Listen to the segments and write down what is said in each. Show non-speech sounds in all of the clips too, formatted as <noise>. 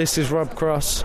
This is Rob Cross,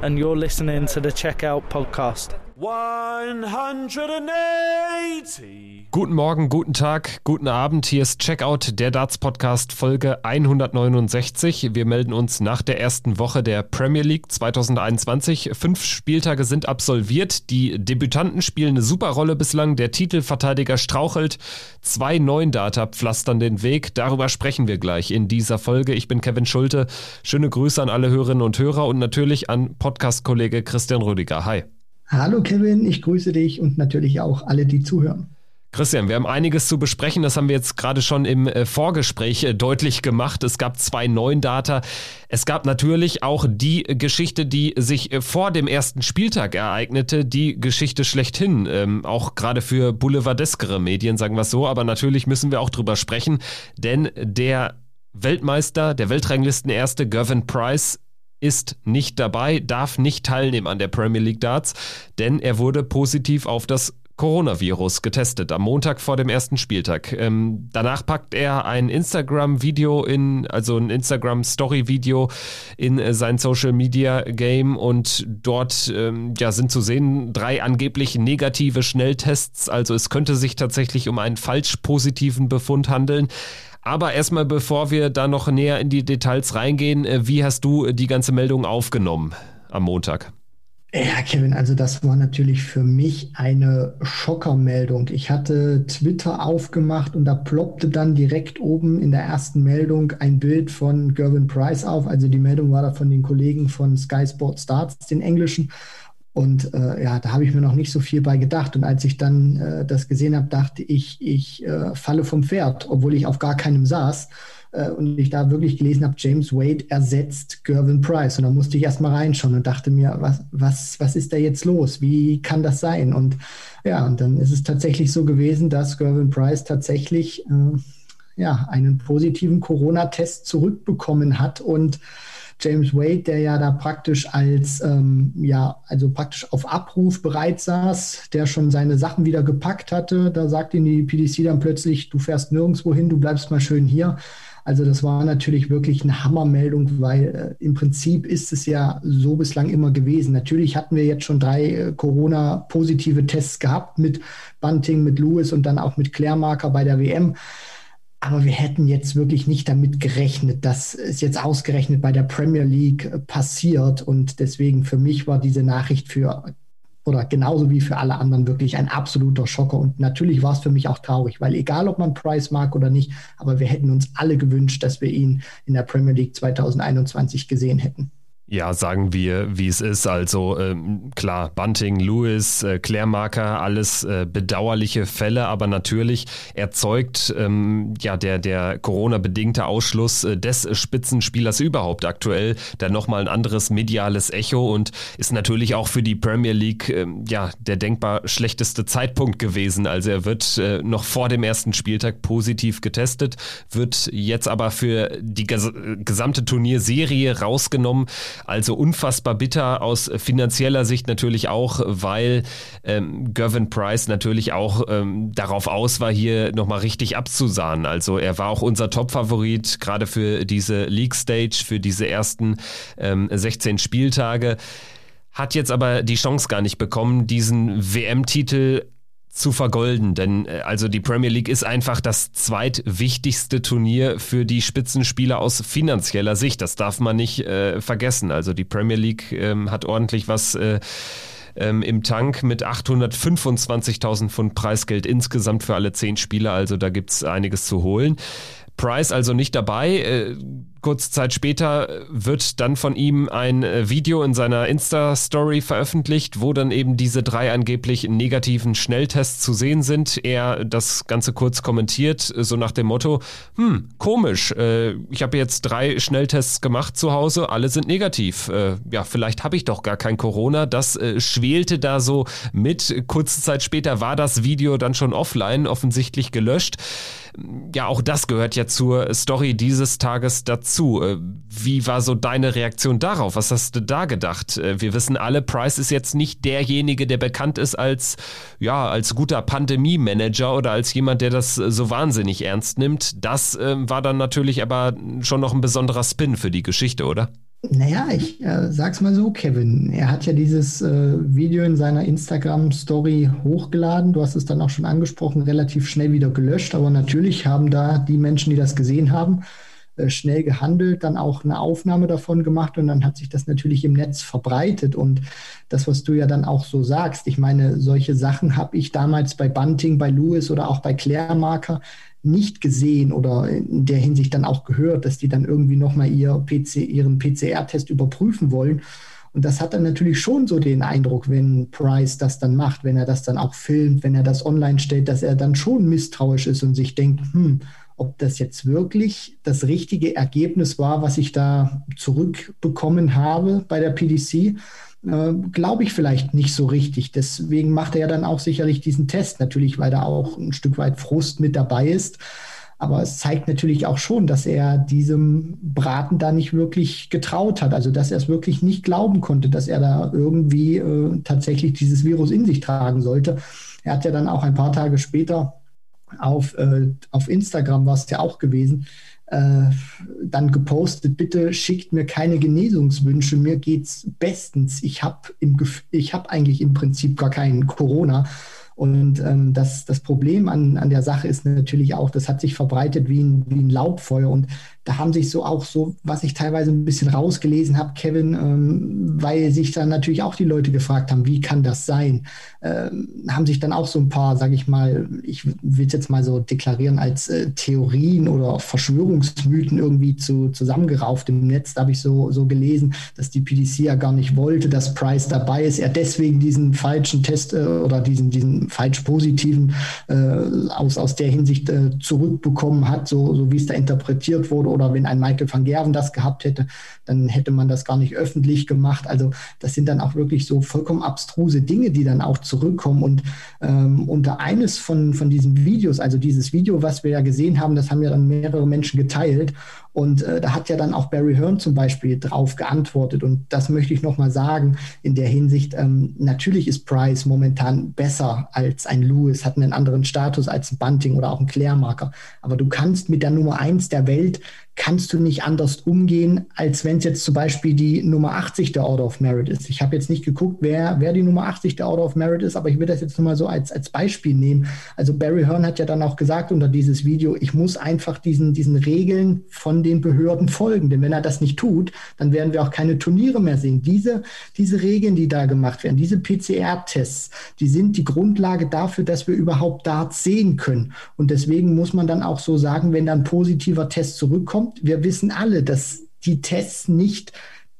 and you're listening to the Checkout Podcast. 180. Guten Morgen, guten Tag, guten Abend. Hier ist Checkout, der Darts Podcast Folge 169. Wir melden uns nach der ersten Woche der Premier League 2021. Fünf Spieltage sind absolviert. Die Debütanten spielen eine super Rolle bislang. Der Titelverteidiger strauchelt. Zwei neuen Data pflastern den Weg. Darüber sprechen wir gleich in dieser Folge. Ich bin Kevin Schulte. Schöne Grüße an alle Hörerinnen und Hörer und natürlich an Podcast-Kollege Christian Rüdiger. Hi. Hallo Kevin, ich grüße dich und natürlich auch alle, die zuhören. Christian, wir haben einiges zu besprechen. Das haben wir jetzt gerade schon im äh, Vorgespräch äh, deutlich gemacht. Es gab zwei neuen Data. Es gab natürlich auch die Geschichte, die sich äh, vor dem ersten Spieltag ereignete, die Geschichte schlechthin. Ähm, auch gerade für boulevardeskere Medien, sagen wir es so. Aber natürlich müssen wir auch drüber sprechen, denn der Weltmeister, der Weltranglistenerste Gervin Price ist nicht dabei, darf nicht teilnehmen an der Premier League Darts, denn er wurde positiv auf das Coronavirus getestet am Montag vor dem ersten Spieltag. Ähm, danach packt er ein Instagram-Video in, also ein Instagram-Story-Video in äh, sein Social-Media-Game und dort ähm, ja, sind zu sehen drei angeblich negative Schnelltests. Also es könnte sich tatsächlich um einen falsch positiven Befund handeln. Aber erstmal, bevor wir da noch näher in die Details reingehen, äh, wie hast du die ganze Meldung aufgenommen am Montag? Ja, Kevin, also das war natürlich für mich eine Schockermeldung. Ich hatte Twitter aufgemacht und da ploppte dann direkt oben in der ersten Meldung ein Bild von Gervin Price auf. Also die Meldung war da von den Kollegen von Sky Sports Starts, den englischen. Und äh, ja, da habe ich mir noch nicht so viel bei gedacht. Und als ich dann äh, das gesehen habe, dachte ich, ich äh, falle vom Pferd, obwohl ich auf gar keinem saß. Äh, und ich da wirklich gelesen habe, James Wade ersetzt Gervin Price. Und da musste ich erst mal reinschauen und dachte mir, was, was, was ist da jetzt los? Wie kann das sein? Und ja, und dann ist es tatsächlich so gewesen, dass Gervin Price tatsächlich äh, ja, einen positiven Corona-Test zurückbekommen hat und James Wade, der ja da praktisch als, ähm, ja, also praktisch auf Abruf bereit saß, der schon seine Sachen wieder gepackt hatte. Da sagt ihm die PDC dann plötzlich, du fährst nirgendwo hin, du bleibst mal schön hier. Also das war natürlich wirklich eine Hammermeldung, weil äh, im Prinzip ist es ja so bislang immer gewesen. Natürlich hatten wir jetzt schon drei äh, Corona-positive Tests gehabt mit Bunting, mit Lewis und dann auch mit Klärmarker bei der WM. Aber wir hätten jetzt wirklich nicht damit gerechnet, dass es jetzt ausgerechnet bei der Premier League äh, passiert. Und deswegen für mich war diese Nachricht für oder genauso wie für alle anderen wirklich ein absoluter Schocker. Und natürlich war es für mich auch traurig, weil egal ob man Price mag oder nicht, aber wir hätten uns alle gewünscht, dass wir ihn in der Premier League 2021 gesehen hätten. Ja, sagen wir, wie es ist. Also ähm, klar, Bunting, Lewis, äh, Klärmarker, alles äh, bedauerliche Fälle, aber natürlich erzeugt ähm, ja der, der Corona-bedingte Ausschluss äh, des Spitzenspielers überhaupt aktuell dann nochmal ein anderes mediales Echo und ist natürlich auch für die Premier League äh, ja der denkbar schlechteste Zeitpunkt gewesen. Also er wird äh, noch vor dem ersten Spieltag positiv getestet, wird jetzt aber für die ges gesamte Turnierserie rausgenommen. Also unfassbar bitter aus finanzieller Sicht natürlich auch, weil ähm, Gervin Price natürlich auch ähm, darauf aus war, hier nochmal richtig abzusahnen. Also er war auch unser Top-Favorit, gerade für diese League-Stage, für diese ersten ähm, 16 Spieltage hat jetzt aber die Chance gar nicht bekommen, diesen WM-Titel zu vergolden, denn äh, also die Premier League ist einfach das zweitwichtigste Turnier für die Spitzenspieler aus finanzieller Sicht. Das darf man nicht äh, vergessen. Also die Premier League ähm, hat ordentlich was äh, ähm, im Tank mit 825.000 Pfund Preisgeld insgesamt für alle zehn Spieler. Also da gibt's einiges zu holen. Price also nicht dabei. Äh, kurze Zeit später wird dann von ihm ein äh, Video in seiner Insta-Story veröffentlicht, wo dann eben diese drei angeblich negativen Schnelltests zu sehen sind. Er das Ganze kurz kommentiert, so nach dem Motto, hm, komisch, äh, ich habe jetzt drei Schnelltests gemacht zu Hause, alle sind negativ. Äh, ja, vielleicht habe ich doch gar kein Corona. Das äh, schwelte da so mit. Kurze Zeit später war das Video dann schon offline, offensichtlich gelöscht. Ja, auch das gehört ja zur Story dieses Tages dazu. Äh, wie war so deine Reaktion darauf? Was hast du da gedacht? Äh, wir wissen alle, Price ist jetzt nicht derjenige, der bekannt ist als, ja, als guter Pandemie-Manager oder als jemand, der das so wahnsinnig ernst nimmt. Das äh, war dann natürlich aber schon noch ein besonderer Spin für die Geschichte, oder? Naja, ich äh, sag's mal so, Kevin. Er hat ja dieses äh, Video in seiner Instagram-Story hochgeladen. Du hast es dann auch schon angesprochen, relativ schnell wieder gelöscht. Aber natürlich haben da die Menschen, die das gesehen haben, schnell gehandelt, dann auch eine Aufnahme davon gemacht und dann hat sich das natürlich im Netz verbreitet. Und das, was du ja dann auch so sagst, ich meine, solche Sachen habe ich damals bei Bunting, bei Lewis oder auch bei Claire Marker nicht gesehen oder in der Hinsicht dann auch gehört, dass die dann irgendwie nochmal ihr PC, ihren PCR-Test überprüfen wollen. Und das hat dann natürlich schon so den Eindruck, wenn Price das dann macht, wenn er das dann auch filmt, wenn er das online stellt, dass er dann schon misstrauisch ist und sich denkt, hm, ob das jetzt wirklich das richtige Ergebnis war, was ich da zurückbekommen habe bei der PDC, äh, glaube ich vielleicht nicht so richtig. Deswegen macht er ja dann auch sicherlich diesen Test, natürlich, weil da auch ein Stück weit Frust mit dabei ist. Aber es zeigt natürlich auch schon, dass er diesem Braten da nicht wirklich getraut hat. Also, dass er es wirklich nicht glauben konnte, dass er da irgendwie äh, tatsächlich dieses Virus in sich tragen sollte. Er hat ja dann auch ein paar Tage später auf, äh, auf Instagram war es ja auch gewesen, äh, dann gepostet, bitte schickt mir keine Genesungswünsche, mir geht's bestens. Ich habe hab eigentlich im Prinzip gar keinen Corona. Und ähm, das, das Problem an, an der Sache ist natürlich auch, das hat sich verbreitet wie ein, wie ein Laubfeuer. Und da haben sich so auch so, was ich teilweise ein bisschen rausgelesen habe, Kevin, ähm, weil sich dann natürlich auch die Leute gefragt haben, wie kann das sein? Ähm, haben sich dann auch so ein paar, sage ich mal, ich will es jetzt mal so deklarieren, als äh, Theorien oder Verschwörungsmythen irgendwie zu, zusammengerauft im Netz. Da habe ich so, so gelesen, dass die PDC ja gar nicht wollte, dass Price dabei ist. Er deswegen diesen falschen Test äh, oder diesen, diesen falsch positiven äh, aus, aus der Hinsicht äh, zurückbekommen hat, so, so wie es da interpretiert wurde oder wenn ein Michael van Gerven das gehabt hätte, dann hätte man das gar nicht öffentlich gemacht. Also das sind dann auch wirklich so vollkommen abstruse Dinge, die dann auch zurückkommen. Und ähm, unter eines von, von diesen Videos, also dieses Video, was wir ja gesehen haben, das haben ja dann mehrere Menschen geteilt. Und äh, da hat ja dann auch Barry Hearn zum Beispiel drauf geantwortet. Und das möchte ich nochmal sagen in der Hinsicht. Ähm, natürlich ist Price momentan besser als ein Lewis, hat einen anderen Status als ein Bunting oder auch ein Klärmarker. Aber du kannst mit der Nummer eins der Welt kannst du nicht anders umgehen, als wenn es jetzt zum Beispiel die Nummer 80 der Order of Merit ist. Ich habe jetzt nicht geguckt, wer, wer die Nummer 80 der Order of Merit ist, aber ich will das jetzt nochmal so als, als Beispiel nehmen. Also Barry Hearn hat ja dann auch gesagt unter dieses Video, ich muss einfach diesen, diesen Regeln von den Behörden folgen. Denn wenn er das nicht tut, dann werden wir auch keine Turniere mehr sehen. Diese, diese Regeln, die da gemacht werden, diese PCR-Tests, die sind die Grundlage dafür, dass wir überhaupt Darts sehen können. Und deswegen muss man dann auch so sagen, wenn dann positiver Test zurückkommt, kommt, wir wissen alle, dass die Tests nicht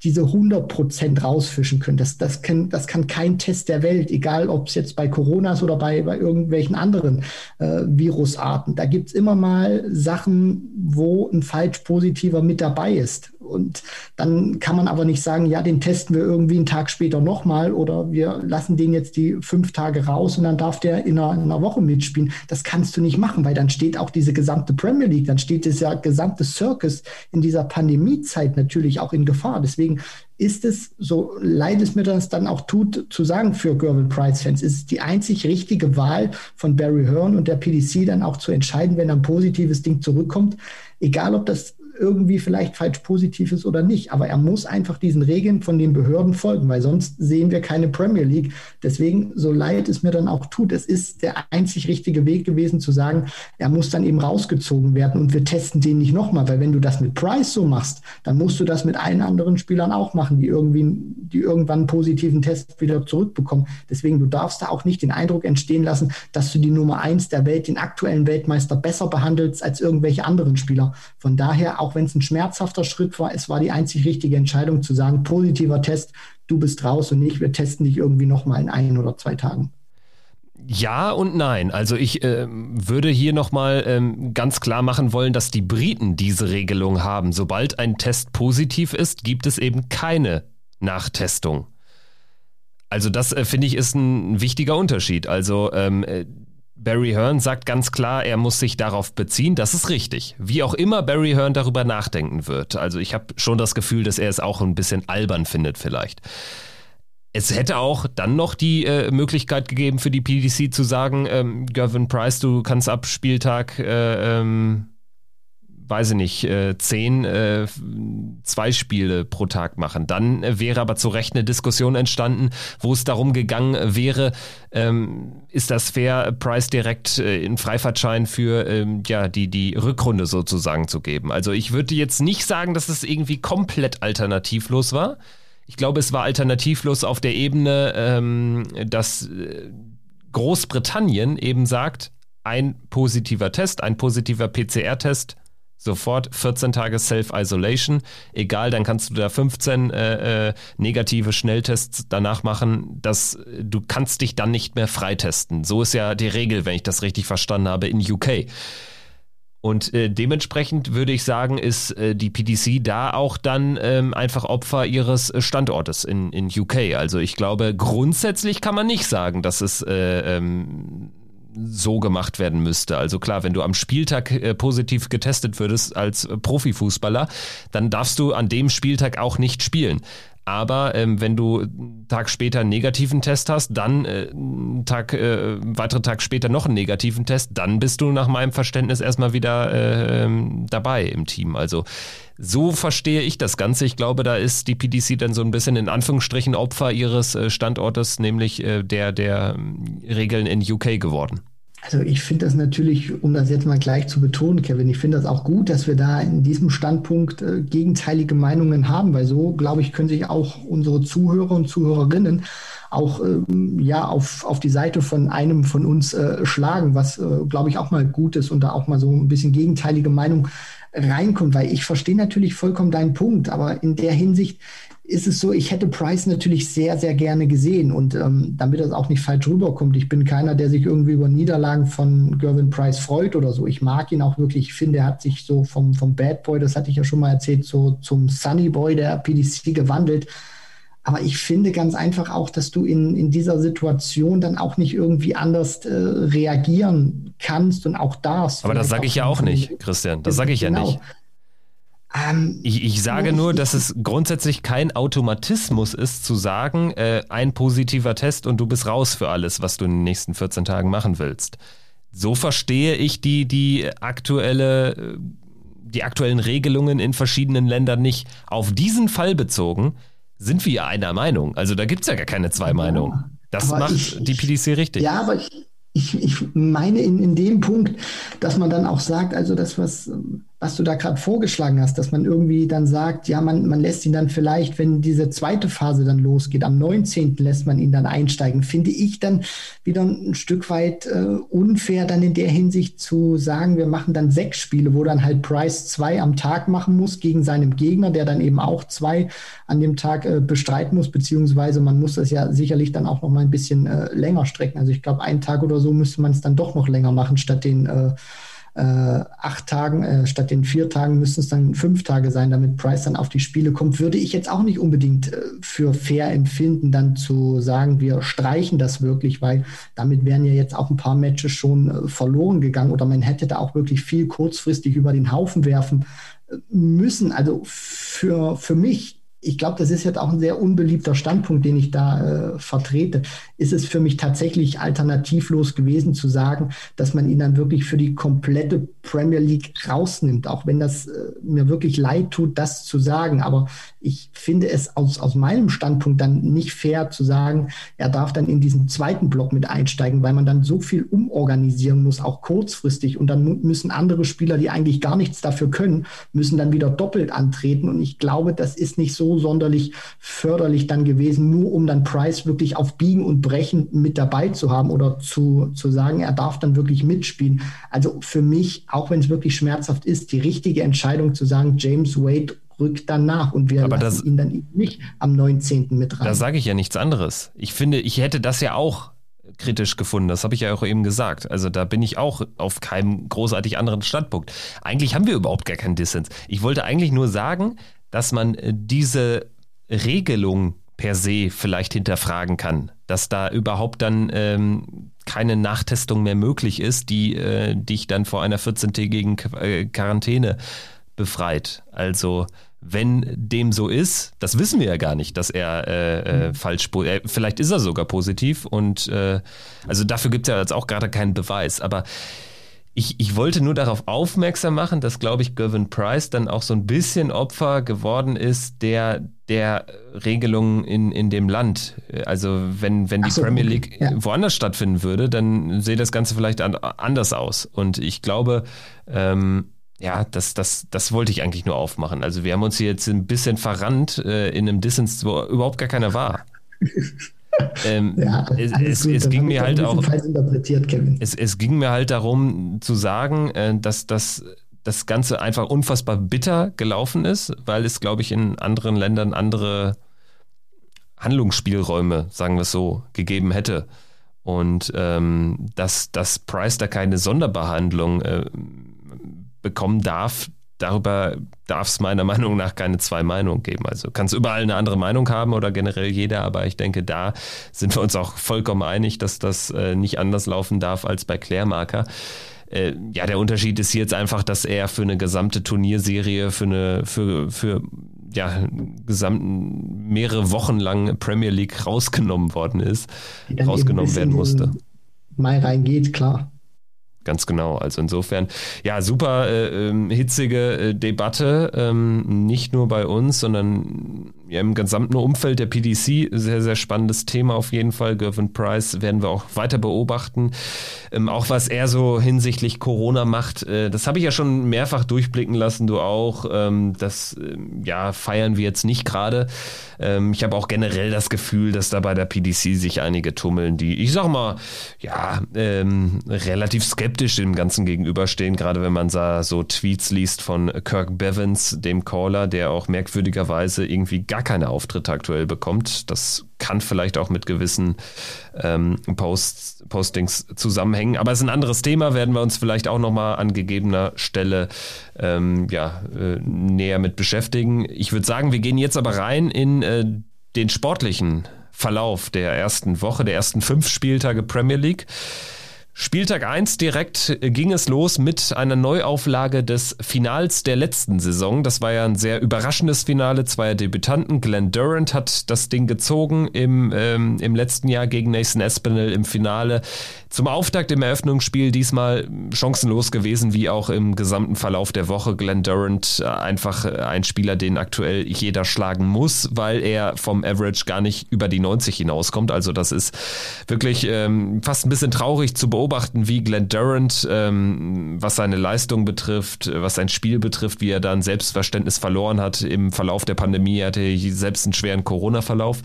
diese 100% rausfischen können. Das, das, kann, das kann kein Test der Welt, egal ob es jetzt bei Corona ist oder bei, bei irgendwelchen anderen äh, Virusarten. Da gibt es immer mal Sachen, wo ein falsch positiver mit dabei ist. Und dann kann man aber nicht sagen, ja, den testen wir irgendwie einen Tag später nochmal oder wir lassen den jetzt die fünf Tage raus und dann darf der in einer, in einer Woche mitspielen. Das kannst du nicht machen, weil dann steht auch diese gesamte Premier League, dann steht dieser gesamte Circus in dieser Pandemiezeit natürlich auch in Gefahr. Deswegen ist es, so leid es mir das dann auch tut, zu sagen für Gervin Price-Fans, ist es die einzig richtige Wahl von Barry Hearn und der PDC dann auch zu entscheiden, wenn ein positives Ding zurückkommt, egal ob das irgendwie vielleicht falsch positiv ist oder nicht. Aber er muss einfach diesen Regeln von den Behörden folgen, weil sonst sehen wir keine Premier League. Deswegen, so leid es mir dann auch tut, es ist der einzig richtige Weg gewesen zu sagen, er muss dann eben rausgezogen werden und wir testen den nicht nochmal, weil wenn du das mit Price so machst, dann musst du das mit allen anderen Spielern auch machen, die irgendwie, die irgendwann einen positiven Test wieder zurückbekommen. Deswegen, du darfst da auch nicht den Eindruck entstehen lassen, dass du die Nummer eins der Welt, den aktuellen Weltmeister besser behandelst als irgendwelche anderen Spieler. Von daher auch auch wenn es ein schmerzhafter Schritt war, es war die einzig richtige Entscheidung zu sagen, positiver Test, du bist raus und nicht, wir testen dich irgendwie nochmal in ein oder zwei Tagen. Ja und nein. Also ich äh, würde hier nochmal ähm, ganz klar machen wollen, dass die Briten diese Regelung haben. Sobald ein Test positiv ist, gibt es eben keine Nachtestung. Also das äh, finde ich ist ein wichtiger Unterschied. Also ähm, äh, Barry Hearn sagt ganz klar, er muss sich darauf beziehen. Das ist richtig. Wie auch immer Barry Hearn darüber nachdenken wird. Also ich habe schon das Gefühl, dass er es auch ein bisschen albern findet vielleicht. Es hätte auch dann noch die äh, Möglichkeit gegeben für die PDC zu sagen, ähm, Gavin Price, du kannst ab Spieltag äh, ähm, weiß ich nicht, äh, zehn, äh, zwei Spiele pro Tag machen. Dann wäre aber zu Recht eine Diskussion entstanden, wo es darum gegangen wäre, ähm, ist das fair, Price direkt äh, in Freifahrtschein für ähm, ja, die, die Rückrunde sozusagen zu geben. Also ich würde jetzt nicht sagen, dass es irgendwie komplett alternativlos war. Ich glaube, es war alternativlos auf der Ebene, ähm, dass äh, Großbritannien eben sagt, ein positiver Test, ein positiver PCR-Test sofort 14 Tage Self-Isolation. Egal, dann kannst du da 15 äh, äh, negative Schnelltests danach machen. Das, du kannst dich dann nicht mehr freitesten. So ist ja die Regel, wenn ich das richtig verstanden habe, in UK. Und äh, dementsprechend würde ich sagen, ist äh, die PDC da auch dann ähm, einfach Opfer ihres Standortes in, in UK. Also ich glaube, grundsätzlich kann man nicht sagen, dass es äh, ähm, so gemacht werden müsste. Also klar, wenn du am Spieltag äh, positiv getestet würdest als äh, Profifußballer, dann darfst du an dem Spieltag auch nicht spielen. Aber ähm, wenn du einen Tag später einen negativen Test hast, dann äh, einen Tag, äh, weitere Tag später noch einen negativen Test, dann bist du nach meinem Verständnis erstmal wieder äh, ähm, dabei im Team. Also so verstehe ich das Ganze. Ich glaube, da ist die PDC dann so ein bisschen in Anführungsstrichen Opfer ihres äh, Standortes, nämlich äh, der der ähm, Regeln in UK geworden. Also ich finde das natürlich, um das jetzt mal gleich zu betonen, Kevin, ich finde das auch gut, dass wir da in diesem Standpunkt äh, gegenteilige Meinungen haben, weil so, glaube ich, können sich auch unsere Zuhörer und Zuhörerinnen auch ähm, ja auf, auf die Seite von einem von uns äh, schlagen, was, äh, glaube ich, auch mal gut ist und da auch mal so ein bisschen gegenteilige Meinung reinkommt, weil ich verstehe natürlich vollkommen deinen Punkt, aber in der Hinsicht ist es so, ich hätte Price natürlich sehr, sehr gerne gesehen und ähm, damit das auch nicht falsch rüberkommt, ich bin keiner, der sich irgendwie über Niederlagen von Gervin Price freut oder so. Ich mag ihn auch wirklich, ich finde, er hat sich so vom, vom Bad Boy, das hatte ich ja schon mal erzählt, so zum Sunny Boy der PDC gewandelt. Aber ich finde ganz einfach auch, dass du in, in dieser Situation dann auch nicht irgendwie anders äh, reagieren kannst und auch darfst. Aber das sage ich ja auch nicht, Christian. Das sage ich genau. ja nicht. Ähm, ich, ich, sage nur, dass es grundsätzlich kein Automatismus ist, zu sagen, äh, ein positiver Test und du bist raus für alles, was du in den nächsten 14 Tagen machen willst. So verstehe ich die, die aktuelle, die aktuellen Regelungen in verschiedenen Ländern nicht. Auf diesen Fall bezogen sind wir einer Meinung. Also da gibt es ja gar keine zwei Meinungen. Das macht ich, die PDC richtig. Ja, aber ich, ich, ich meine in, in dem Punkt, dass man dann auch sagt, also das, was was du da gerade vorgeschlagen hast, dass man irgendwie dann sagt, ja, man, man lässt ihn dann vielleicht, wenn diese zweite Phase dann losgeht, am 19. lässt man ihn dann einsteigen, finde ich dann wieder ein Stück weit äh, unfair, dann in der Hinsicht zu sagen, wir machen dann sechs Spiele, wo dann halt Price zwei am Tag machen muss gegen seinem Gegner, der dann eben auch zwei an dem Tag äh, bestreiten muss, beziehungsweise man muss das ja sicherlich dann auch noch mal ein bisschen äh, länger strecken. Also ich glaube, einen Tag oder so müsste man es dann doch noch länger machen, statt den äh, acht Tagen, äh, statt den vier Tagen müssten es dann fünf Tage sein, damit Price dann auf die Spiele kommt, würde ich jetzt auch nicht unbedingt äh, für fair empfinden, dann zu sagen, wir streichen das wirklich, weil damit wären ja jetzt auch ein paar Matches schon äh, verloren gegangen oder man hätte da auch wirklich viel kurzfristig über den Haufen werfen äh, müssen. Also für, für mich ich glaube, das ist jetzt auch ein sehr unbeliebter Standpunkt, den ich da äh, vertrete. Ist es für mich tatsächlich alternativlos gewesen zu sagen, dass man ihn dann wirklich für die komplette Premier League rausnimmt, auch wenn das äh, mir wirklich leid tut, das zu sagen. Aber ich finde es aus, aus meinem Standpunkt dann nicht fair zu sagen, er darf dann in diesen zweiten Block mit einsteigen, weil man dann so viel umorganisieren muss, auch kurzfristig. Und dann müssen andere Spieler, die eigentlich gar nichts dafür können, müssen dann wieder doppelt antreten. Und ich glaube, das ist nicht so sonderlich förderlich dann gewesen, nur um dann Price wirklich auf Biegen und Brechen mit dabei zu haben oder zu, zu sagen, er darf dann wirklich mitspielen. Also für mich, auch wenn es wirklich schmerzhaft ist, die richtige Entscheidung zu sagen, James Wade rückt dann nach und wir Aber lassen das, ihn dann nicht am 19. mit rein. Da sage ich ja nichts anderes. Ich finde, ich hätte das ja auch kritisch gefunden. Das habe ich ja auch eben gesagt. Also da bin ich auch auf keinem großartig anderen Standpunkt. Eigentlich haben wir überhaupt gar keinen Dissens. Ich wollte eigentlich nur sagen, dass man äh, diese Regelung per se vielleicht hinterfragen kann, dass da überhaupt dann ähm, keine Nachtestung mehr möglich ist, die äh, dich dann vor einer 14-tägigen äh, Quarantäne befreit. Also wenn dem so ist, das wissen wir ja gar nicht, dass er äh, äh, mhm. falsch, äh, vielleicht ist er sogar positiv und äh, also dafür gibt es ja jetzt auch gerade keinen Beweis, aber ich, ich wollte nur darauf aufmerksam machen, dass, glaube ich, Gervin Price dann auch so ein bisschen Opfer geworden ist der, der Regelungen in, in dem Land. Also wenn, wenn die so, Premier League ja. woanders stattfinden würde, dann sähe das Ganze vielleicht an, anders aus. Und ich glaube, ähm, ja, das, das, das wollte ich eigentlich nur aufmachen. Also wir haben uns hier jetzt ein bisschen verrannt äh, in einem Distance, wo überhaupt gar keiner war. <laughs> Ähm, ja, es, es, es ging mir halt auch. Es, es ging mir halt darum zu sagen, äh, dass das das Ganze einfach unfassbar bitter gelaufen ist, weil es, glaube ich, in anderen Ländern andere Handlungsspielräume, sagen wir es so, gegeben hätte. Und ähm, dass, dass Price da keine Sonderbehandlung äh, bekommen darf, darüber darf es meiner Meinung nach keine zwei Meinungen geben. Also kann es überall eine andere Meinung haben oder generell jeder, aber ich denke, da sind wir uns auch vollkommen einig, dass das äh, nicht anders laufen darf als bei Klärmarker. Äh, ja, der Unterschied ist jetzt einfach, dass er für eine gesamte Turnierserie, für eine, für, für ja, gesamten mehrere Wochen lang Premier League rausgenommen worden ist, rausgenommen werden musste. Mai reingeht, klar. Ganz genau. Also insofern, ja, super äh, äh, hitzige äh, Debatte, ähm, nicht nur bei uns, sondern ja, im gesamten Umfeld der PDC sehr, sehr spannendes Thema auf jeden Fall. Gervin Price werden wir auch weiter beobachten. Ähm, auch was er so hinsichtlich Corona macht, äh, das habe ich ja schon mehrfach durchblicken lassen, du auch. Ähm, das ähm, ja, feiern wir jetzt nicht gerade. Ähm, ich habe auch generell das Gefühl, dass da bei der PDC sich einige tummeln, die, ich sag mal, ja, ähm, relativ skeptisch dem Ganzen gegenüberstehen, gerade wenn man so Tweets liest von Kirk Bevins, dem Caller, der auch merkwürdigerweise irgendwie gar gar keine Auftritte aktuell bekommt. Das kann vielleicht auch mit gewissen ähm, Posts, Postings zusammenhängen. Aber es ist ein anderes Thema, werden wir uns vielleicht auch nochmal an gegebener Stelle ähm, ja, äh, näher mit beschäftigen. Ich würde sagen, wir gehen jetzt aber rein in äh, den sportlichen Verlauf der ersten Woche, der ersten fünf Spieltage Premier League. Spieltag 1 direkt ging es los mit einer Neuauflage des Finals der letzten Saison. Das war ja ein sehr überraschendes Finale zweier Debütanten. Glenn Durant hat das Ding gezogen im, ähm, im letzten Jahr gegen Nathan Espinel im Finale. Zum Auftakt im Eröffnungsspiel diesmal chancenlos gewesen, wie auch im gesamten Verlauf der Woche. Glenn Durant äh, einfach äh, ein Spieler, den aktuell jeder schlagen muss, weil er vom Average gar nicht über die 90 hinauskommt. Also das ist wirklich ähm, fast ein bisschen traurig zu beobachten wie Glenn Durant, ähm, was seine Leistung betrifft, was sein Spiel betrifft, wie er dann Selbstverständnis verloren hat im Verlauf der Pandemie. Er hatte selbst einen schweren Corona-Verlauf.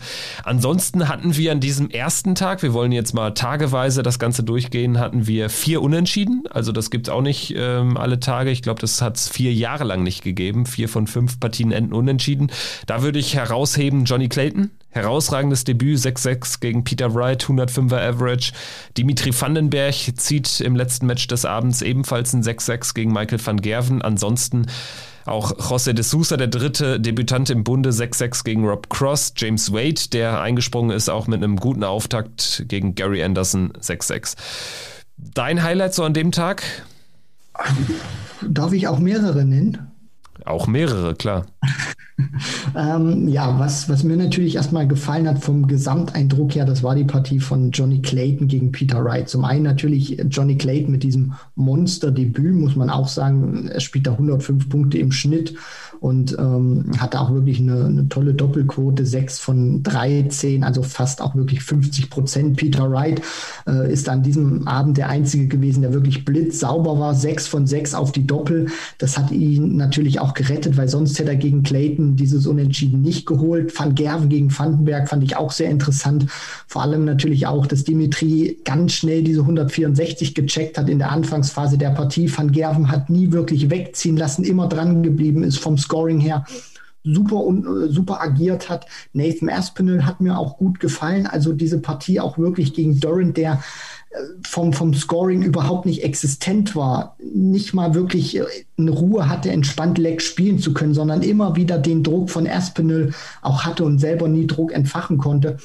Ansonsten hatten wir an diesem ersten Tag, wir wollen jetzt mal tageweise das Ganze durchgehen, hatten wir vier Unentschieden. Also das gibt es auch nicht ähm, alle Tage. Ich glaube, das hat es vier Jahre lang nicht gegeben. Vier von fünf Partien enden unentschieden. Da würde ich herausheben Johnny Clayton, Herausragendes Debüt, 6-6 gegen Peter Wright, 105er Average. Dimitri Vandenberg zieht im letzten Match des Abends ebenfalls ein 6-6 gegen Michael van Gerven. Ansonsten auch José de Sousa, der dritte Debütant im Bunde, 6-6 gegen Rob Cross. James Wade, der eingesprungen ist, auch mit einem guten Auftakt gegen Gary Anderson, 6-6. Dein Highlight so an dem Tag? Darf ich auch mehrere nennen? Auch mehrere, klar. <laughs> ähm, ja, was, was mir natürlich erstmal gefallen hat vom Gesamteindruck her, das war die Partie von Johnny Clayton gegen Peter Wright. Zum einen natürlich Johnny Clayton mit diesem Monster-Debüt, muss man auch sagen. Er spielt da 105 Punkte im Schnitt und ähm, hatte auch wirklich eine, eine, tolle Doppelquote, 6 von 13, also fast auch wirklich 50 Prozent. Peter Wright äh, ist an diesem Abend der Einzige gewesen, der wirklich blitzsauber war, 6 von 6 auf die Doppel. Das hat ihn natürlich auch gerettet, weil sonst hätte er gegen Clayton dieses Unentschieden nicht geholt. Van Gerven gegen Vandenberg fand ich auch sehr interessant. Vor allem natürlich auch, dass Dimitri ganz schnell diese 164 gecheckt hat in der Anfangsphase der Partie. Van Gerven hat nie wirklich wegziehen lassen, immer dran geblieben ist vom Scoring her super äh, super agiert hat. Nathan Aspinall hat mir auch gut gefallen. Also diese Partie auch wirklich gegen Durant, der vom, vom Scoring überhaupt nicht existent war, nicht mal wirklich äh, eine Ruhe hatte, entspannt Leck spielen zu können, sondern immer wieder den Druck von Aspinall auch hatte und selber nie Druck entfachen konnte.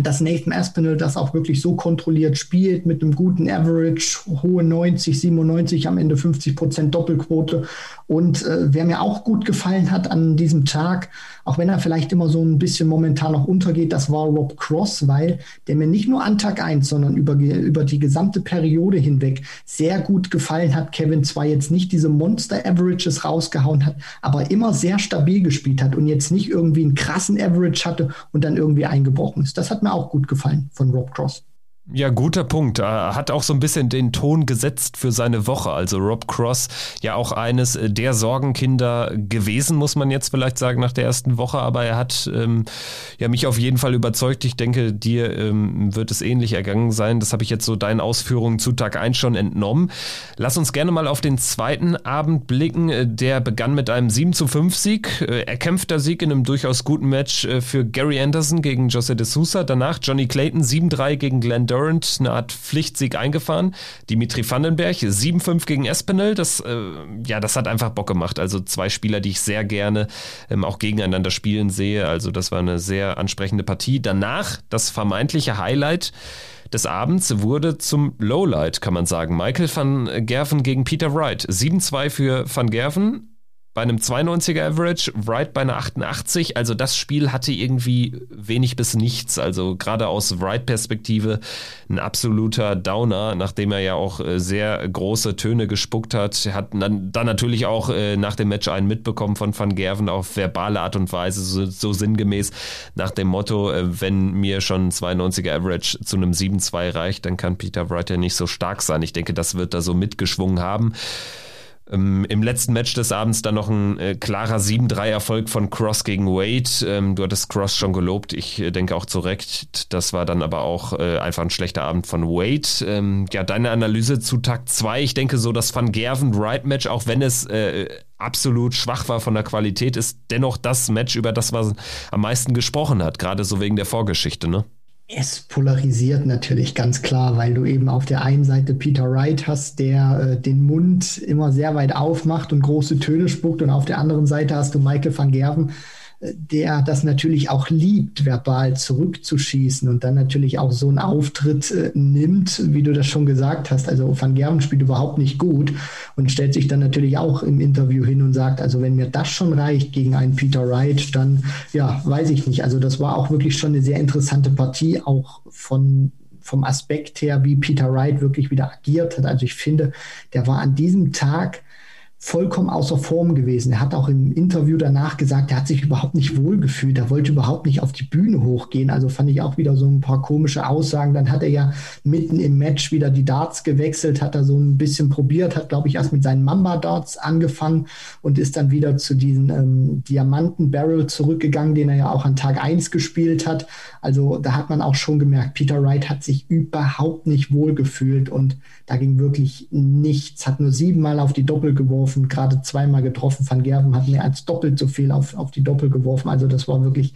Dass Nathan Aspinall das auch wirklich so kontrolliert spielt mit einem guten Average, hohe 90, 97, am Ende 50 Prozent Doppelquote. Und äh, wer mir auch gut gefallen hat an diesem Tag, auch wenn er vielleicht immer so ein bisschen momentan noch untergeht, das war Rob Cross, weil der mir nicht nur an Tag 1, sondern über, über die gesamte Periode hinweg sehr gut gefallen hat. Kevin zwar jetzt nicht diese Monster-Averages rausgehauen hat, aber immer sehr stabil gespielt hat und jetzt nicht irgendwie einen krassen Average hatte und dann irgendwie eingebrochen ist. Das hat mir auch gut gefallen von Rob Cross. Ja, guter Punkt. Er hat auch so ein bisschen den Ton gesetzt für seine Woche. Also Rob Cross, ja auch eines der Sorgenkinder gewesen, muss man jetzt vielleicht sagen, nach der ersten Woche. Aber er hat ähm, ja mich auf jeden Fall überzeugt. Ich denke, dir ähm, wird es ähnlich ergangen sein. Das habe ich jetzt so deinen Ausführungen zu Tag 1 schon entnommen. Lass uns gerne mal auf den zweiten Abend blicken. Der begann mit einem 7 zu 5 Sieg. Äh, erkämpfter Sieg in einem durchaus guten Match äh, für Gary Anderson gegen Jose de Sousa. Danach Johnny Clayton 7-3 gegen Glenn Durant eine Art Pflichtsieg eingefahren. Dimitri Vandenberg 7-5 gegen Espinel. Das, äh, ja, das hat einfach Bock gemacht. Also zwei Spieler, die ich sehr gerne ähm, auch gegeneinander spielen sehe. Also das war eine sehr ansprechende Partie. Danach das vermeintliche Highlight des Abends wurde zum Lowlight, kann man sagen. Michael van Gerven gegen Peter Wright. 7-2 für van Gerven bei einem 92er Average, Wright bei einer 88. Also das Spiel hatte irgendwie wenig bis nichts. Also gerade aus Wright-Perspektive ein absoluter Downer, nachdem er ja auch äh, sehr große Töne gespuckt hat. Hat dann, dann natürlich auch äh, nach dem Match einen mitbekommen von Van Gerven auf verbale Art und Weise, so, so sinngemäß nach dem Motto, äh, wenn mir schon ein 92er Average zu einem 7-2 reicht, dann kann Peter Wright ja nicht so stark sein. Ich denke, das wird da so mitgeschwungen haben. Ähm, Im letzten Match des Abends dann noch ein äh, klarer 7-3-Erfolg von Cross gegen Wade. Ähm, du hattest Cross schon gelobt, ich äh, denke auch zu Recht. Das war dann aber auch äh, einfach ein schlechter Abend von Wade. Ähm, ja, deine Analyse zu Tag 2. Ich denke so, das Van Gerven-Wright-Match, auch wenn es äh, absolut schwach war von der Qualität, ist dennoch das Match, über das man am meisten gesprochen hat, gerade so wegen der Vorgeschichte, ne? Es polarisiert natürlich ganz klar, weil du eben auf der einen Seite Peter Wright hast, der äh, den Mund immer sehr weit aufmacht und große Töne spuckt, und auf der anderen Seite hast du Michael van Gerven, der das natürlich auch liebt, verbal zurückzuschießen und dann natürlich auch so einen Auftritt äh, nimmt, wie du das schon gesagt hast. Also Van Gerven spielt überhaupt nicht gut und stellt sich dann natürlich auch im Interview hin und sagt, also wenn mir das schon reicht gegen einen Peter Wright, dann ja, weiß ich nicht. Also das war auch wirklich schon eine sehr interessante Partie, auch von vom Aspekt her, wie Peter Wright wirklich wieder agiert hat. Also ich finde, der war an diesem Tag vollkommen außer Form gewesen. Er hat auch im Interview danach gesagt, er hat sich überhaupt nicht wohlgefühlt, er wollte überhaupt nicht auf die Bühne hochgehen. Also fand ich auch wieder so ein paar komische Aussagen. Dann hat er ja mitten im Match wieder die Darts gewechselt, hat er so ein bisschen probiert, hat, glaube ich, erst mit seinen Mamba-Darts angefangen und ist dann wieder zu diesen ähm, Diamanten-Barrel zurückgegangen, den er ja auch an Tag 1 gespielt hat. Also da hat man auch schon gemerkt, Peter Wright hat sich überhaupt nicht wohlgefühlt und da ging wirklich nichts, hat nur siebenmal auf die Doppel geworfen, gerade zweimal getroffen. Van Gerven hat mehr als doppelt so viel auf, auf die Doppel geworfen. Also das war wirklich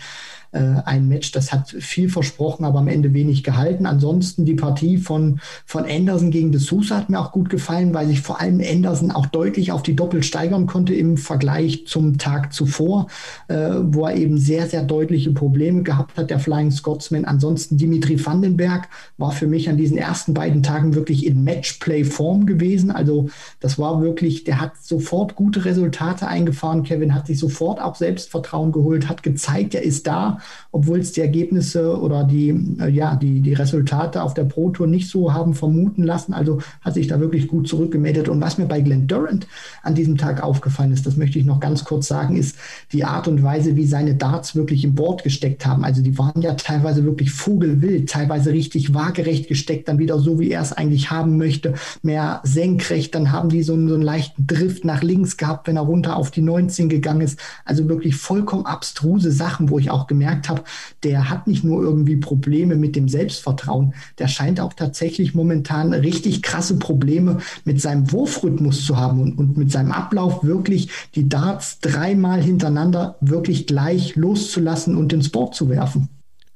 äh, ein Match, das hat viel versprochen, aber am Ende wenig gehalten. Ansonsten die Partie von, von Anderson gegen De Sousa hat mir auch gut gefallen, weil sich vor allem Anderson auch deutlich auf die Doppel steigern konnte im Vergleich zum Tag zuvor, äh, wo er eben sehr, sehr deutliche Probleme gehabt hat, der Flying Scotsman. Ansonsten Dimitri Vandenberg war für mich an diesen ersten beiden Tagen wirklich in Matchplay-Form gewesen. Also das war wirklich, der hat sofort gute Resultate eingefahren. Kevin hat sich sofort auch Selbstvertrauen geholt, hat gezeigt, er ist da obwohl es die Ergebnisse oder die, äh, ja, die, die Resultate auf der Pro Tour nicht so haben vermuten lassen. Also hat sich da wirklich gut zurückgemeldet. Und was mir bei Glenn Durant an diesem Tag aufgefallen ist, das möchte ich noch ganz kurz sagen, ist die Art und Weise, wie seine Darts wirklich im Board gesteckt haben. Also die waren ja teilweise wirklich vogelwild, teilweise richtig waagerecht gesteckt, dann wieder so, wie er es eigentlich haben möchte, mehr senkrecht. Dann haben die so einen, so einen leichten Drift nach links gehabt, wenn er runter auf die 19 gegangen ist. Also wirklich vollkommen abstruse Sachen, wo ich auch gemerkt gemerkt habe, der hat nicht nur irgendwie Probleme mit dem Selbstvertrauen, der scheint auch tatsächlich momentan richtig krasse Probleme mit seinem Wurfrhythmus zu haben und, und mit seinem Ablauf wirklich die Darts dreimal hintereinander wirklich gleich loszulassen und ins Board zu werfen.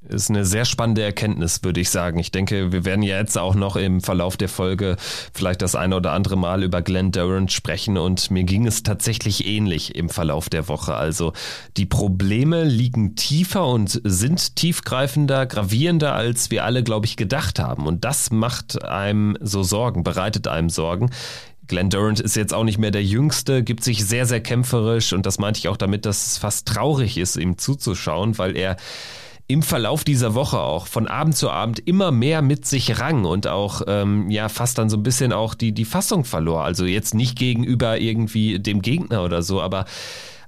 Ist eine sehr spannende Erkenntnis, würde ich sagen. Ich denke, wir werden ja jetzt auch noch im Verlauf der Folge vielleicht das eine oder andere Mal über Glenn Durant sprechen und mir ging es tatsächlich ähnlich im Verlauf der Woche. Also die Probleme liegen tiefer und sind tiefgreifender, gravierender, als wir alle, glaube ich, gedacht haben. Und das macht einem so Sorgen, bereitet einem Sorgen. Glenn Durant ist jetzt auch nicht mehr der Jüngste, gibt sich sehr, sehr kämpferisch und das meinte ich auch damit, dass es fast traurig ist, ihm zuzuschauen, weil er im Verlauf dieser Woche auch von Abend zu Abend immer mehr mit sich rang und auch ähm, ja fast dann so ein bisschen auch die, die Fassung verlor. Also jetzt nicht gegenüber irgendwie dem Gegner oder so, aber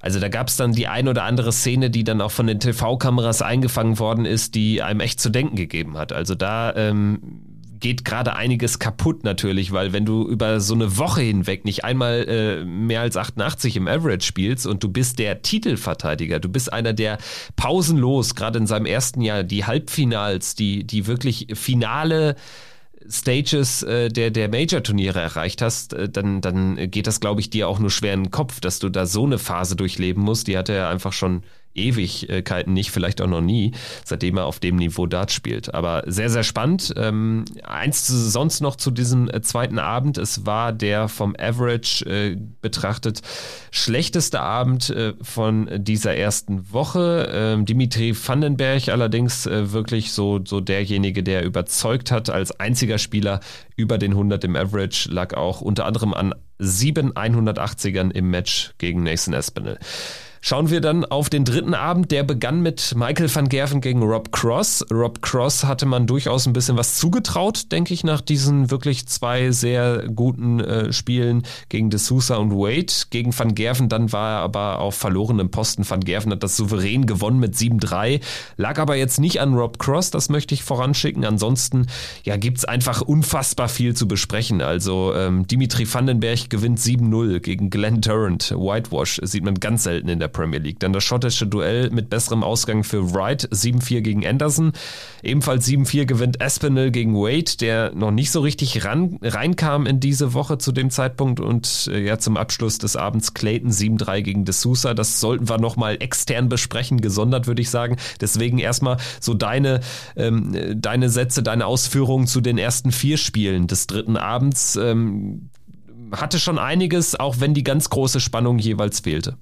also da gab es dann die ein oder andere Szene, die dann auch von den TV-Kameras eingefangen worden ist, die einem echt zu denken gegeben hat. Also da ähm, geht gerade einiges kaputt natürlich, weil wenn du über so eine Woche hinweg nicht einmal äh, mehr als 88 im Average spielst und du bist der Titelverteidiger, du bist einer, der pausenlos, gerade in seinem ersten Jahr, die Halbfinals, die, die wirklich finale Stages äh, der, der Major-Turniere erreicht hast, äh, dann, dann geht das, glaube ich, dir auch nur schwer in den Kopf, dass du da so eine Phase durchleben musst. Die hat er einfach schon Ewigkeiten nicht, vielleicht auch noch nie, seitdem er auf dem Niveau Dart spielt. Aber sehr, sehr spannend. Ähm, eins sonst noch zu diesem äh, zweiten Abend. Es war der vom Average äh, betrachtet schlechteste Abend äh, von dieser ersten Woche. Ähm, Dimitri Vandenberg allerdings äh, wirklich so, so derjenige, der überzeugt hat als einziger Spieler über den 100 im Average, lag auch unter anderem an sieben 180ern im Match gegen Nathan Espinel. Schauen wir dann auf den dritten Abend, der begann mit Michael van Gerven gegen Rob Cross. Rob Cross hatte man durchaus ein bisschen was zugetraut, denke ich, nach diesen wirklich zwei sehr guten äh, Spielen gegen De Sousa und Wade. Gegen van Gerven dann war er aber auf verlorenem Posten. Van Gerven hat das souverän gewonnen mit 7-3, lag aber jetzt nicht an Rob Cross, das möchte ich voranschicken. Ansonsten ja, gibt's einfach unfassbar viel zu besprechen. Also ähm, Dimitri Vandenberg gewinnt 7-0 gegen Glenn Durant. Whitewash sieht man ganz selten in der Premier League. Dann das schottische Duell mit besserem Ausgang für Wright, 7-4 gegen Anderson. Ebenfalls 7-4 gewinnt Aspinall gegen Wade, der noch nicht so richtig ran, reinkam in diese Woche zu dem Zeitpunkt. Und äh, ja, zum Abschluss des Abends Clayton 7-3 gegen De Sousa. Das sollten wir nochmal extern besprechen, gesondert würde ich sagen. Deswegen erstmal so deine, ähm, deine Sätze, deine Ausführungen zu den ersten vier Spielen des dritten Abends. Ähm, hatte schon einiges, auch wenn die ganz große Spannung jeweils fehlte.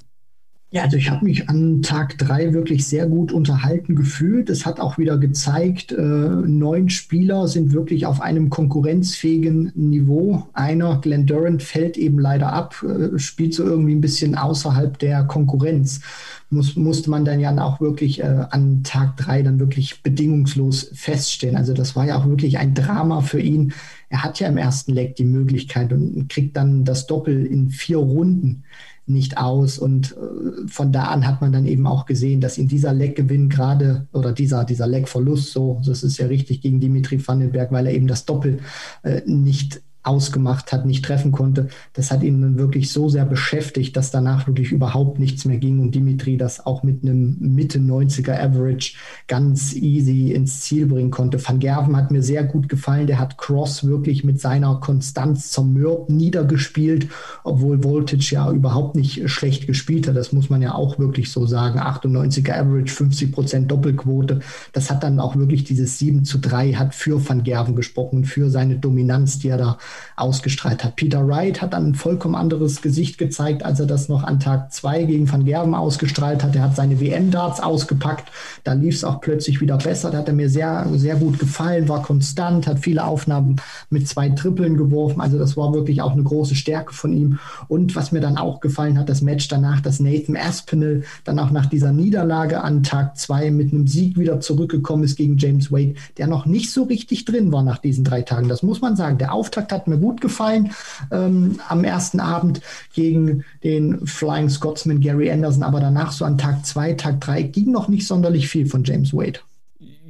Ja, also ich habe mich an Tag drei wirklich sehr gut unterhalten gefühlt. Es hat auch wieder gezeigt, äh, neun Spieler sind wirklich auf einem konkurrenzfähigen Niveau. Einer, Glenn Durant, fällt eben leider ab, äh, spielt so irgendwie ein bisschen außerhalb der Konkurrenz. Muss, musste man dann ja auch wirklich äh, an Tag drei dann wirklich bedingungslos feststellen. Also das war ja auch wirklich ein Drama für ihn. Er hat ja im ersten Leg die Möglichkeit und kriegt dann das Doppel in vier Runden nicht aus. Und äh, von da an hat man dann eben auch gesehen, dass in dieser Leckgewinn gerade oder dieser, dieser Leckverlust, so, das ist ja richtig gegen Dimitri Vandenberg, weil er eben das Doppel äh, nicht ausgemacht hat, nicht treffen konnte. Das hat ihn dann wirklich so sehr beschäftigt, dass danach wirklich überhaupt nichts mehr ging und Dimitri das auch mit einem Mitte 90er Average ganz easy ins Ziel bringen konnte. Van Gerven hat mir sehr gut gefallen. Der hat Cross wirklich mit seiner Konstanz zum Mörb niedergespielt, obwohl Voltage ja überhaupt nicht schlecht gespielt hat. Das muss man ja auch wirklich so sagen. 98er Average, 50 Prozent Doppelquote. Das hat dann auch wirklich dieses 7 zu 3 hat für Van Gerven gesprochen und für seine Dominanz, die er da ausgestrahlt hat. Peter Wright hat dann ein vollkommen anderes Gesicht gezeigt, als er das noch an Tag zwei gegen Van Gerben ausgestrahlt hat. Er hat seine WM-Darts ausgepackt. Da lief es auch plötzlich wieder besser. Da hat er mir sehr, sehr gut gefallen, war konstant, hat viele Aufnahmen mit zwei Trippeln geworfen. Also das war wirklich auch eine große Stärke von ihm. Und was mir dann auch gefallen hat, das Match danach, dass Nathan Aspinall dann auch nach dieser Niederlage an Tag zwei mit einem Sieg wieder zurückgekommen ist gegen James Wade, der noch nicht so richtig drin war nach diesen drei Tagen. Das muss man sagen. Der Auftakt hat mir gut gefallen ähm, am ersten Abend gegen den Flying Scotsman Gary Anderson, aber danach so an Tag zwei, Tag drei ging noch nicht sonderlich viel von James Wade.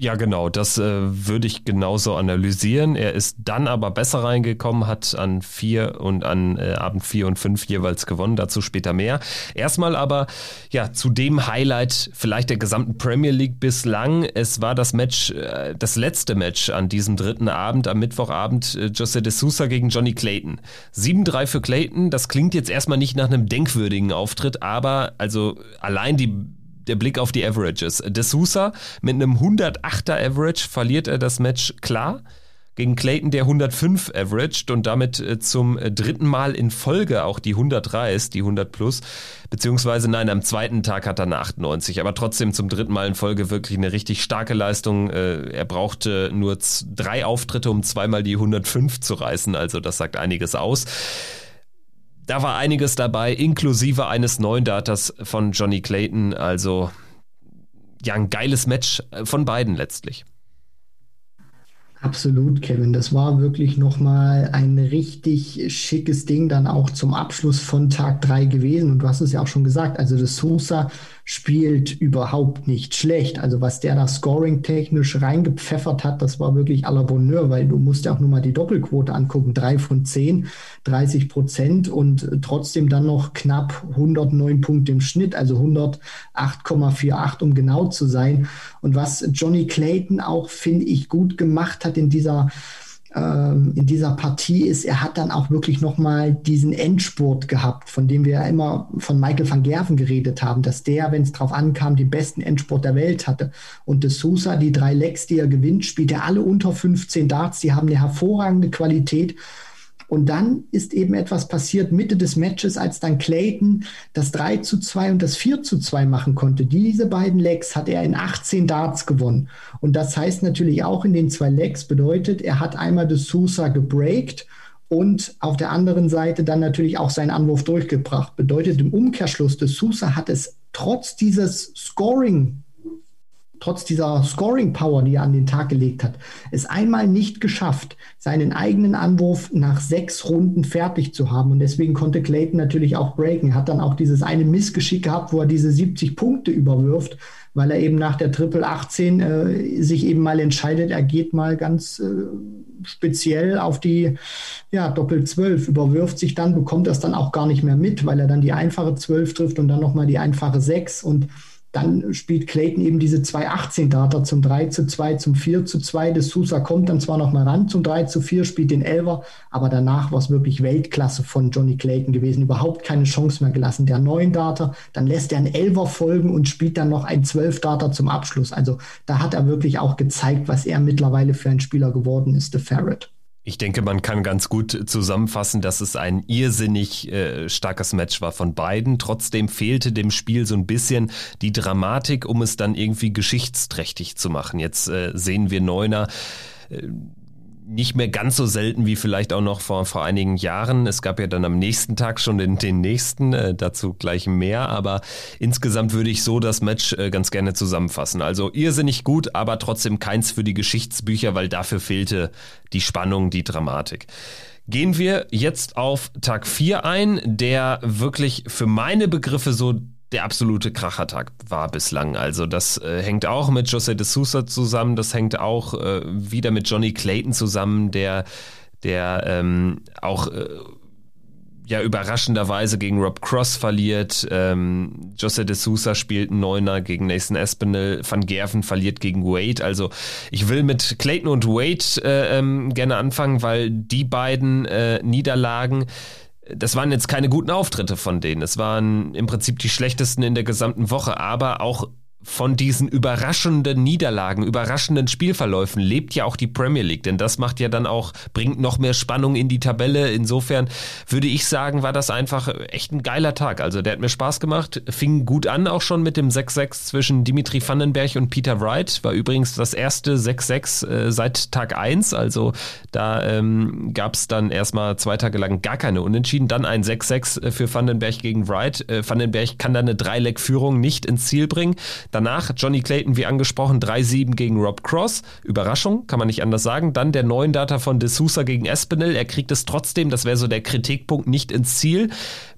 Ja, genau, das äh, würde ich genauso analysieren. Er ist dann aber besser reingekommen, hat an vier und an äh, Abend vier und fünf jeweils gewonnen, dazu später mehr. Erstmal aber, ja, zu dem Highlight vielleicht der gesamten Premier League bislang. Es war das Match, äh, das letzte Match an diesem dritten Abend, am Mittwochabend, äh, Jose de Sousa gegen Johnny Clayton. 7-3 für Clayton, das klingt jetzt erstmal nicht nach einem denkwürdigen Auftritt, aber also allein die der Blick auf die Averages. De Sousa mit einem 108er Average verliert er das Match klar gegen Clayton, der 105 averaged und damit äh, zum äh, dritten Mal in Folge auch die 100 reißt, die 100 plus. Beziehungsweise nein, am zweiten Tag hat er eine 98, aber trotzdem zum dritten Mal in Folge wirklich eine richtig starke Leistung. Äh, er brauchte nur drei Auftritte, um zweimal die 105 zu reißen, also das sagt einiges aus. Da war einiges dabei, inklusive eines neuen Datas von Johnny Clayton, also ja, ein geiles Match von beiden letztlich. Absolut, Kevin. Das war wirklich nochmal ein richtig schickes Ding dann auch zum Abschluss von Tag 3 gewesen. Und du hast es ja auch schon gesagt, also das Sosa spielt überhaupt nicht schlecht. Also was der da scoring-technisch reingepfeffert hat, das war wirklich à la Bonheur, weil du musst ja auch nur mal die Doppelquote angucken. Drei von zehn, 30 Prozent und trotzdem dann noch knapp 109 Punkte im Schnitt, also 108,48, um genau zu sein. Und was Johnny Clayton auch, finde ich, gut gemacht hat in dieser ähm, in dieser Partie ist, er hat dann auch wirklich nochmal diesen Endspurt gehabt, von dem wir ja immer von Michael van Gerven geredet haben, dass der, wenn es drauf ankam, den besten Endspurt der Welt hatte. Und de Sousa, die drei Lecks, die er gewinnt, spielt er alle unter 15 Darts, die haben eine hervorragende Qualität. Und dann ist eben etwas passiert Mitte des Matches, als dann Clayton das 3 zu 2 und das 4 zu 2 machen konnte. Diese beiden Legs hat er in 18 Darts gewonnen. Und das heißt natürlich auch in den zwei Legs bedeutet, er hat einmal de Sousa gebreakt und auf der anderen Seite dann natürlich auch seinen Anwurf durchgebracht. Bedeutet im Umkehrschluss, de Sousa hat es trotz dieses Scoring trotz dieser Scoring Power, die er an den Tag gelegt hat, es einmal nicht geschafft, seinen eigenen Anwurf nach sechs Runden fertig zu haben. Und deswegen konnte Clayton natürlich auch breaken. Er hat dann auch dieses eine Missgeschick gehabt, wo er diese 70 Punkte überwirft, weil er eben nach der Triple 18 äh, sich eben mal entscheidet, er geht mal ganz äh, speziell auf die ja, Doppel 12, überwirft sich dann, bekommt das dann auch gar nicht mehr mit, weil er dann die einfache 12 trifft und dann nochmal die einfache 6 und dann spielt Clayton eben diese 2-18-Data zum 3 zu 2, zum 4 zu 2. Das Sousa kommt dann zwar noch mal ran zum 3 zu 4, spielt den Elver, aber danach war es wirklich Weltklasse von Johnny Clayton gewesen. Überhaupt keine Chance mehr gelassen. Der 9-Data, dann lässt er einen Elver folgen und spielt dann noch ein 12-Data zum Abschluss. Also da hat er wirklich auch gezeigt, was er mittlerweile für ein Spieler geworden ist, der Ferret. Ich denke, man kann ganz gut zusammenfassen, dass es ein irrsinnig äh, starkes Match war von beiden. Trotzdem fehlte dem Spiel so ein bisschen die Dramatik, um es dann irgendwie geschichtsträchtig zu machen. Jetzt äh, sehen wir Neuner. Nicht mehr ganz so selten wie vielleicht auch noch vor, vor einigen Jahren. Es gab ja dann am nächsten Tag schon den, den nächsten, äh, dazu gleich mehr, aber insgesamt würde ich so das Match äh, ganz gerne zusammenfassen. Also irrsinnig gut, aber trotzdem keins für die Geschichtsbücher, weil dafür fehlte die Spannung, die Dramatik. Gehen wir jetzt auf Tag 4 ein, der wirklich für meine Begriffe so der absolute Krachertag war bislang. Also das äh, hängt auch mit Jose de Sousa zusammen, das hängt auch äh, wieder mit Johnny Clayton zusammen, der, der ähm, auch äh, ja überraschenderweise gegen Rob Cross verliert. Ähm, Jose de Sousa spielt einen Neuner gegen Nathan Espinel. Van Gerven verliert gegen Wade. Also ich will mit Clayton und Wade äh, ähm, gerne anfangen, weil die beiden äh, Niederlagen das waren jetzt keine guten Auftritte von denen. Es waren im Prinzip die schlechtesten in der gesamten Woche, aber auch von diesen überraschenden Niederlagen, überraschenden Spielverläufen lebt ja auch die Premier League, denn das macht ja dann auch, bringt noch mehr Spannung in die Tabelle. Insofern würde ich sagen, war das einfach echt ein geiler Tag. Also der hat mir Spaß gemacht, fing gut an auch schon mit dem 6-6 zwischen Dimitri Vandenberg und Peter Wright. War übrigens das erste 6-6 äh, seit Tag 1, also da ähm, gab es dann erstmal zwei Tage lang gar keine Unentschieden. Dann ein 6-6 für Vandenberg gegen Wright. Äh, Vandenberg kann dann eine Dreileck-Führung nicht ins Ziel bringen. Danach Johnny Clayton, wie angesprochen, 3-7 gegen Rob Cross. Überraschung, kann man nicht anders sagen. Dann der neuen Data von De Sousa gegen Espinel. Er kriegt es trotzdem, das wäre so der Kritikpunkt, nicht ins Ziel.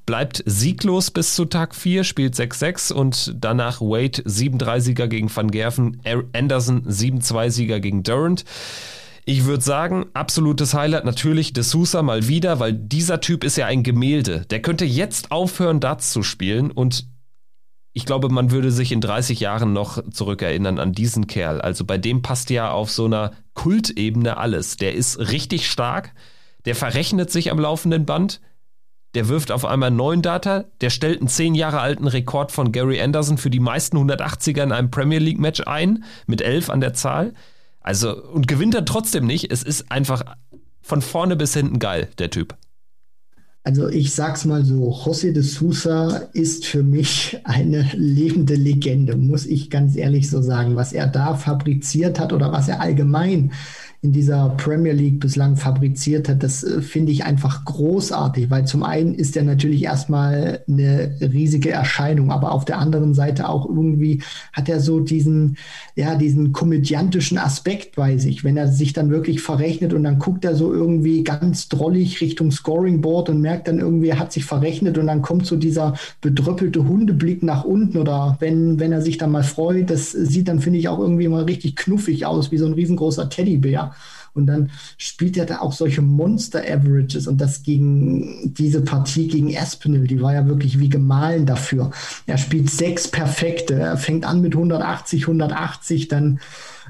Bleibt sieglos bis zu Tag 4, spielt 6-6 und danach Wade 7-3-Sieger gegen Van Gerven, Anderson 7-2-Sieger gegen Durant. Ich würde sagen, absolutes Highlight natürlich De Sousa mal wieder, weil dieser Typ ist ja ein Gemälde. Der könnte jetzt aufhören, Darts zu spielen und ich glaube, man würde sich in 30 Jahren noch zurückerinnern an diesen Kerl. Also bei dem passt ja auf so einer Kultebene alles. Der ist richtig stark, der verrechnet sich am laufenden Band, der wirft auf einmal einen neuen Data, der stellt einen zehn Jahre alten Rekord von Gary Anderson für die meisten 180er in einem Premier League Match ein, mit elf an der Zahl. Also, und gewinnt er trotzdem nicht. Es ist einfach von vorne bis hinten geil, der Typ. Also ich sag's mal so, José de Sousa ist für mich eine lebende Legende, muss ich ganz ehrlich so sagen. Was er da fabriziert hat oder was er allgemein in dieser Premier League bislang fabriziert hat, das äh, finde ich einfach großartig, weil zum einen ist er natürlich erstmal eine riesige Erscheinung, aber auf der anderen Seite auch irgendwie hat er so diesen, ja, diesen komödiantischen Aspekt bei sich, wenn er sich dann wirklich verrechnet und dann guckt er so irgendwie ganz drollig Richtung Scoring Board und merkt dann irgendwie, er hat sich verrechnet und dann kommt so dieser bedröppelte Hundeblick nach unten oder wenn, wenn er sich dann mal freut, das sieht dann, finde ich, auch irgendwie mal richtig knuffig aus, wie so ein riesengroßer Teddybär. Und dann spielt er da auch solche Monster-Averages und das gegen diese Partie gegen Espinel, die war ja wirklich wie gemahlen dafür. Er spielt sechs perfekte. Er fängt an mit 180, 180, dann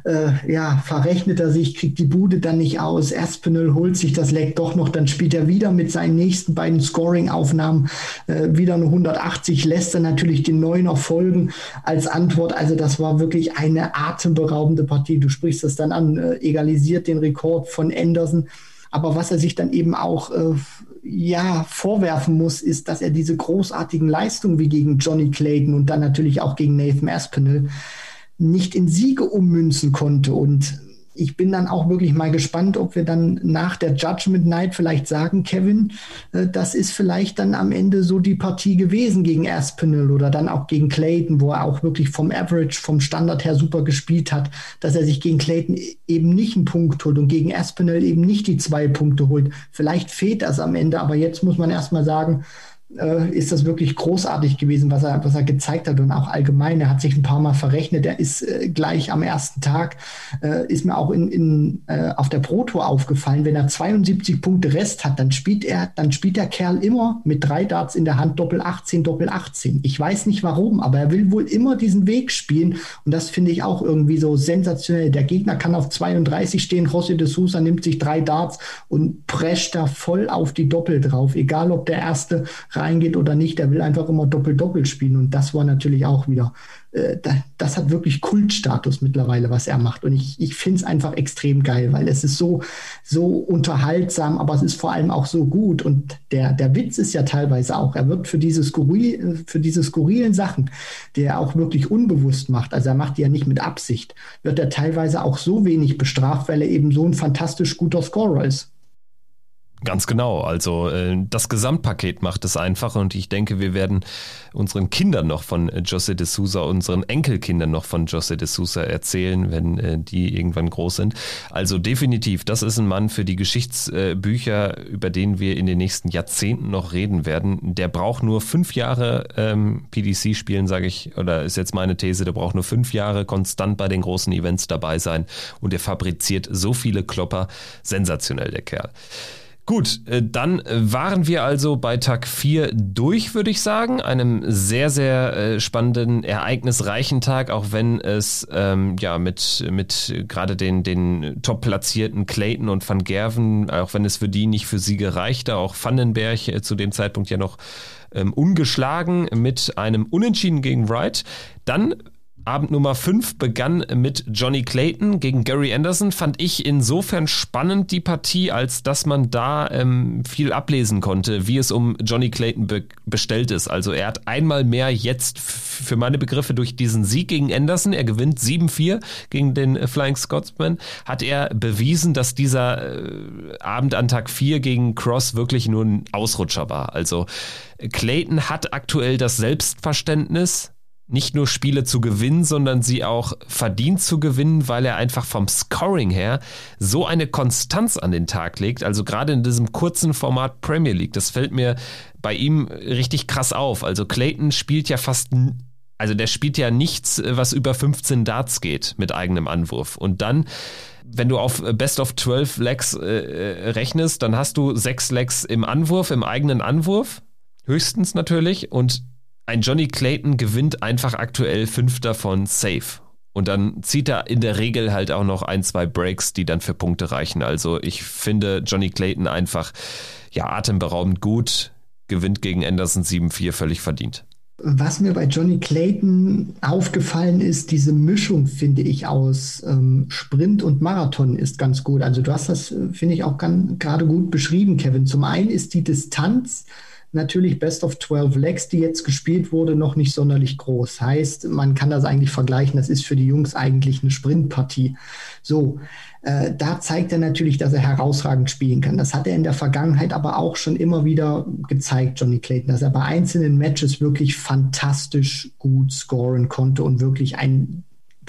äh, ja, verrechnet er sich, kriegt die Bude dann nicht aus. Espinel holt sich das Leck doch noch, dann spielt er wieder mit seinen nächsten beiden Scoring-Aufnahmen äh, wieder eine 180, lässt dann natürlich den Neuner folgen als Antwort. Also das war wirklich eine atemberaubende Partie. Du sprichst das dann an, äh, egalisiert den Rekord von Anderson. Aber was er sich dann eben auch äh, ja, vorwerfen muss, ist, dass er diese großartigen Leistungen wie gegen Johnny Clayton und dann natürlich auch gegen Nathan Aspinall nicht in Siege ummünzen konnte. Und ich bin dann auch wirklich mal gespannt, ob wir dann nach der Judgment Night vielleicht sagen, Kevin, äh, das ist vielleicht dann am Ende so die Partie gewesen gegen Aspinall oder dann auch gegen Clayton, wo er auch wirklich vom Average, vom Standard her super gespielt hat, dass er sich gegen Clayton eben nicht einen Punkt holt und gegen Aspinall eben nicht die zwei Punkte holt. Vielleicht fehlt das am Ende, aber jetzt muss man erstmal sagen, äh, ist das wirklich großartig gewesen, was er, was er gezeigt hat und auch allgemein. Er hat sich ein paar Mal verrechnet. Er ist äh, gleich am ersten Tag, äh, ist mir auch in, in, äh, auf der Pro Tour aufgefallen, wenn er 72 Punkte Rest hat, dann spielt er, dann spielt der Kerl immer mit drei Darts in der Hand Doppel 18, Doppel 18. Ich weiß nicht warum, aber er will wohl immer diesen Weg spielen und das finde ich auch irgendwie so sensationell. Der Gegner kann auf 32 stehen, José de Sousa nimmt sich drei Darts und prescht da voll auf die Doppel drauf, egal ob der erste reingeht oder nicht, der will einfach immer doppelt-doppelt spielen. Und das war natürlich auch wieder, äh, das hat wirklich Kultstatus mittlerweile, was er macht. Und ich, ich finde es einfach extrem geil, weil es ist so, so unterhaltsam, aber es ist vor allem auch so gut. Und der, der Witz ist ja teilweise auch, er wird für diese, skurril, für diese skurrilen Sachen, die er auch wirklich unbewusst macht, also er macht die ja nicht mit Absicht, wird er teilweise auch so wenig bestraft, weil er eben so ein fantastisch guter Scorer ist. Ganz genau. Also äh, das Gesamtpaket macht es einfach und ich denke, wir werden unseren Kindern noch von äh, José de Sousa, unseren Enkelkindern noch von José de Sousa erzählen, wenn äh, die irgendwann groß sind. Also definitiv, das ist ein Mann für die Geschichtsbücher, über den wir in den nächsten Jahrzehnten noch reden werden. Der braucht nur fünf Jahre ähm, PDC spielen, sage ich, oder ist jetzt meine These, der braucht nur fünf Jahre konstant bei den großen Events dabei sein und der fabriziert so viele Klopper. Sensationell, der Kerl. Gut, äh, dann waren wir also bei Tag 4 durch, würde ich sagen. Einem sehr, sehr äh, spannenden, ereignisreichen Tag, auch wenn es ähm, ja mit, mit gerade den, den top platzierten Clayton und Van Gerven, auch wenn es für die nicht für sie gereichte, auch Vandenberg äh, zu dem Zeitpunkt ja noch ähm, ungeschlagen mit einem Unentschieden gegen Wright. Dann Abend Nummer 5 begann mit Johnny Clayton gegen Gary Anderson. Fand ich insofern spannend die Partie, als dass man da ähm, viel ablesen konnte, wie es um Johnny Clayton be bestellt ist. Also er hat einmal mehr jetzt für meine Begriffe durch diesen Sieg gegen Anderson, er gewinnt 7-4 gegen den äh, Flying Scotsman, hat er bewiesen, dass dieser äh, Abend an Tag 4 gegen Cross wirklich nur ein Ausrutscher war. Also Clayton hat aktuell das Selbstverständnis, nicht nur Spiele zu gewinnen, sondern sie auch verdient zu gewinnen, weil er einfach vom Scoring her so eine Konstanz an den Tag legt. Also gerade in diesem kurzen Format Premier League, das fällt mir bei ihm richtig krass auf. Also Clayton spielt ja fast, also der spielt ja nichts, was über 15 Darts geht mit eigenem Anwurf. Und dann wenn du auf Best of 12 Legs äh, äh, rechnest, dann hast du sechs Legs im Anwurf, im eigenen Anwurf, höchstens natürlich, und ein Johnny Clayton gewinnt einfach aktuell fünf davon safe. Und dann zieht er in der Regel halt auch noch ein, zwei Breaks, die dann für Punkte reichen. Also ich finde Johnny Clayton einfach ja atemberaubend gut. gewinnt gegen Anderson 7-4 völlig verdient. Was mir bei Johnny Clayton aufgefallen ist, diese Mischung, finde ich, aus ähm, Sprint und Marathon ist ganz gut. Also du hast das, äh, finde ich, auch gerade gut beschrieben, Kevin. Zum einen ist die Distanz natürlich Best of 12 Legs, die jetzt gespielt wurde, noch nicht sonderlich groß. Heißt, man kann das eigentlich vergleichen, das ist für die Jungs eigentlich eine Sprintpartie. So, äh, da zeigt er natürlich, dass er herausragend spielen kann. Das hat er in der Vergangenheit aber auch schon immer wieder gezeigt, Johnny Clayton, dass er bei einzelnen Matches wirklich fantastisch gut scoren konnte und wirklich ein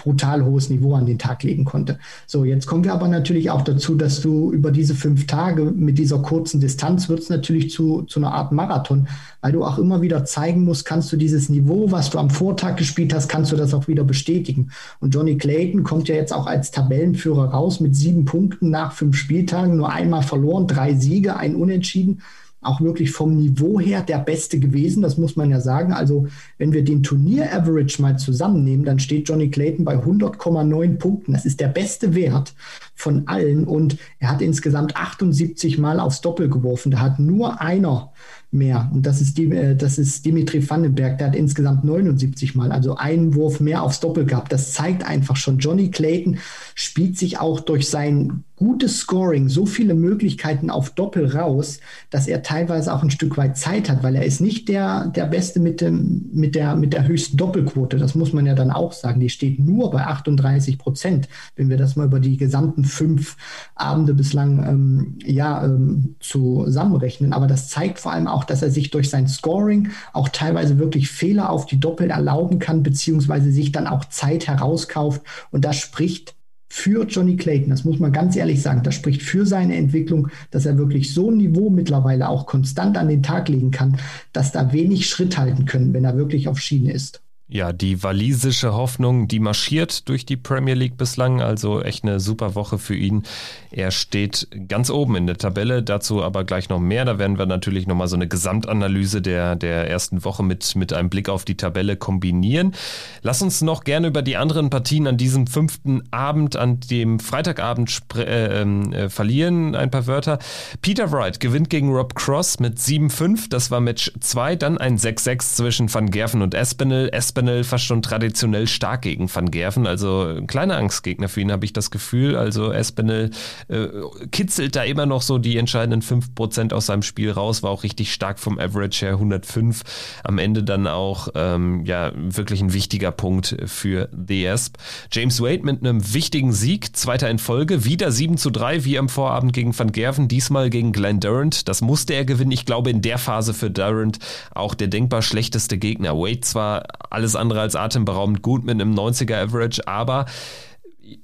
brutal hohes Niveau an den Tag legen konnte. So, jetzt kommen wir aber natürlich auch dazu, dass du über diese fünf Tage mit dieser kurzen Distanz wird es natürlich zu, zu einer Art Marathon, weil du auch immer wieder zeigen musst, kannst du dieses Niveau, was du am Vortag gespielt hast, kannst du das auch wieder bestätigen. Und Johnny Clayton kommt ja jetzt auch als Tabellenführer raus mit sieben Punkten nach fünf Spieltagen, nur einmal verloren, drei Siege, ein Unentschieden auch wirklich vom Niveau her der Beste gewesen, das muss man ja sagen. Also wenn wir den Turnier-Average mal zusammennehmen, dann steht Johnny Clayton bei 100,9 Punkten. Das ist der beste Wert von allen und er hat insgesamt 78 Mal aufs Doppel geworfen. Da hat nur einer mehr. Und das ist, die, äh, das ist Dimitri Vandenberg, der hat insgesamt 79 Mal, also einen Wurf mehr aufs Doppel gehabt. Das zeigt einfach schon, Johnny Clayton spielt sich auch durch sein gutes Scoring, so viele Möglichkeiten auf Doppel raus, dass er teilweise auch ein Stück weit Zeit hat, weil er ist nicht der, der Beste mit, dem, mit, der, mit der höchsten Doppelquote. Das muss man ja dann auch sagen. Die steht nur bei 38 Prozent, wenn wir das mal über die gesamten fünf Abende bislang ähm, ja, ähm, zusammenrechnen. Aber das zeigt vor allem auch, dass er sich durch sein Scoring auch teilweise wirklich Fehler auf die Doppel erlauben kann, beziehungsweise sich dann auch Zeit herauskauft. Und das spricht für Johnny Clayton, das muss man ganz ehrlich sagen, das spricht für seine Entwicklung, dass er wirklich so ein Niveau mittlerweile auch konstant an den Tag legen kann, dass da wenig Schritt halten können, wenn er wirklich auf Schiene ist. Ja, die walisische Hoffnung, die marschiert durch die Premier League bislang, also echt eine super Woche für ihn. Er steht ganz oben in der Tabelle, dazu aber gleich noch mehr. Da werden wir natürlich nochmal so eine Gesamtanalyse der, der ersten Woche mit, mit einem Blick auf die Tabelle kombinieren. Lass uns noch gerne über die anderen Partien an diesem fünften Abend, an dem Freitagabend äh, ähm, äh, verlieren. Ein paar Wörter. Peter Wright gewinnt gegen Rob Cross mit 7-5. Das war Match 2. Dann ein 6-6 zwischen Van Gerven und Espinel. Espinel Espinel fast schon traditionell stark gegen Van Gerven. Also ein kleiner Angstgegner für ihn, habe ich das Gefühl. Also Espinel äh, kitzelt da immer noch so die entscheidenden 5% aus seinem Spiel raus, war auch richtig stark vom Average her 105. Am Ende dann auch ähm, ja wirklich ein wichtiger Punkt für The Esp. James Wade mit einem wichtigen Sieg, zweiter in Folge, wieder 7 zu 3 wie am Vorabend gegen Van Gerven, diesmal gegen Glenn Durant. Das musste er gewinnen. Ich glaube, in der Phase für Durant auch der denkbar schlechteste Gegner. Wade zwar alles alles andere als atemberaubend gut mit einem 90er Average, aber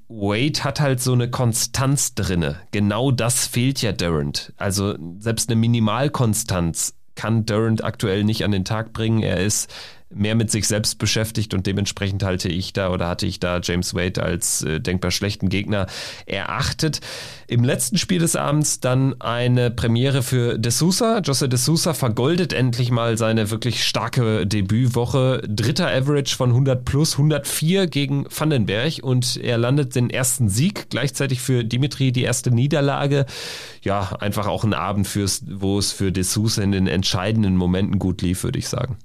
Wade hat halt so eine Konstanz drinne. Genau das fehlt ja Durant. Also selbst eine Minimalkonstanz kann Durant aktuell nicht an den Tag bringen. Er ist mehr mit sich selbst beschäftigt und dementsprechend halte ich da oder hatte ich da James Wade als äh, denkbar schlechten Gegner erachtet. Im letzten Spiel des Abends dann eine Premiere für De Sousa. Jose De Sousa vergoldet endlich mal seine wirklich starke Debütwoche. Dritter Average von 100 plus, 104 gegen Vandenberg und er landet den ersten Sieg. Gleichzeitig für Dimitri die erste Niederlage. Ja, einfach auch ein Abend, fürs, wo es für De Sousa in den entscheidenden Momenten gut lief, würde ich sagen.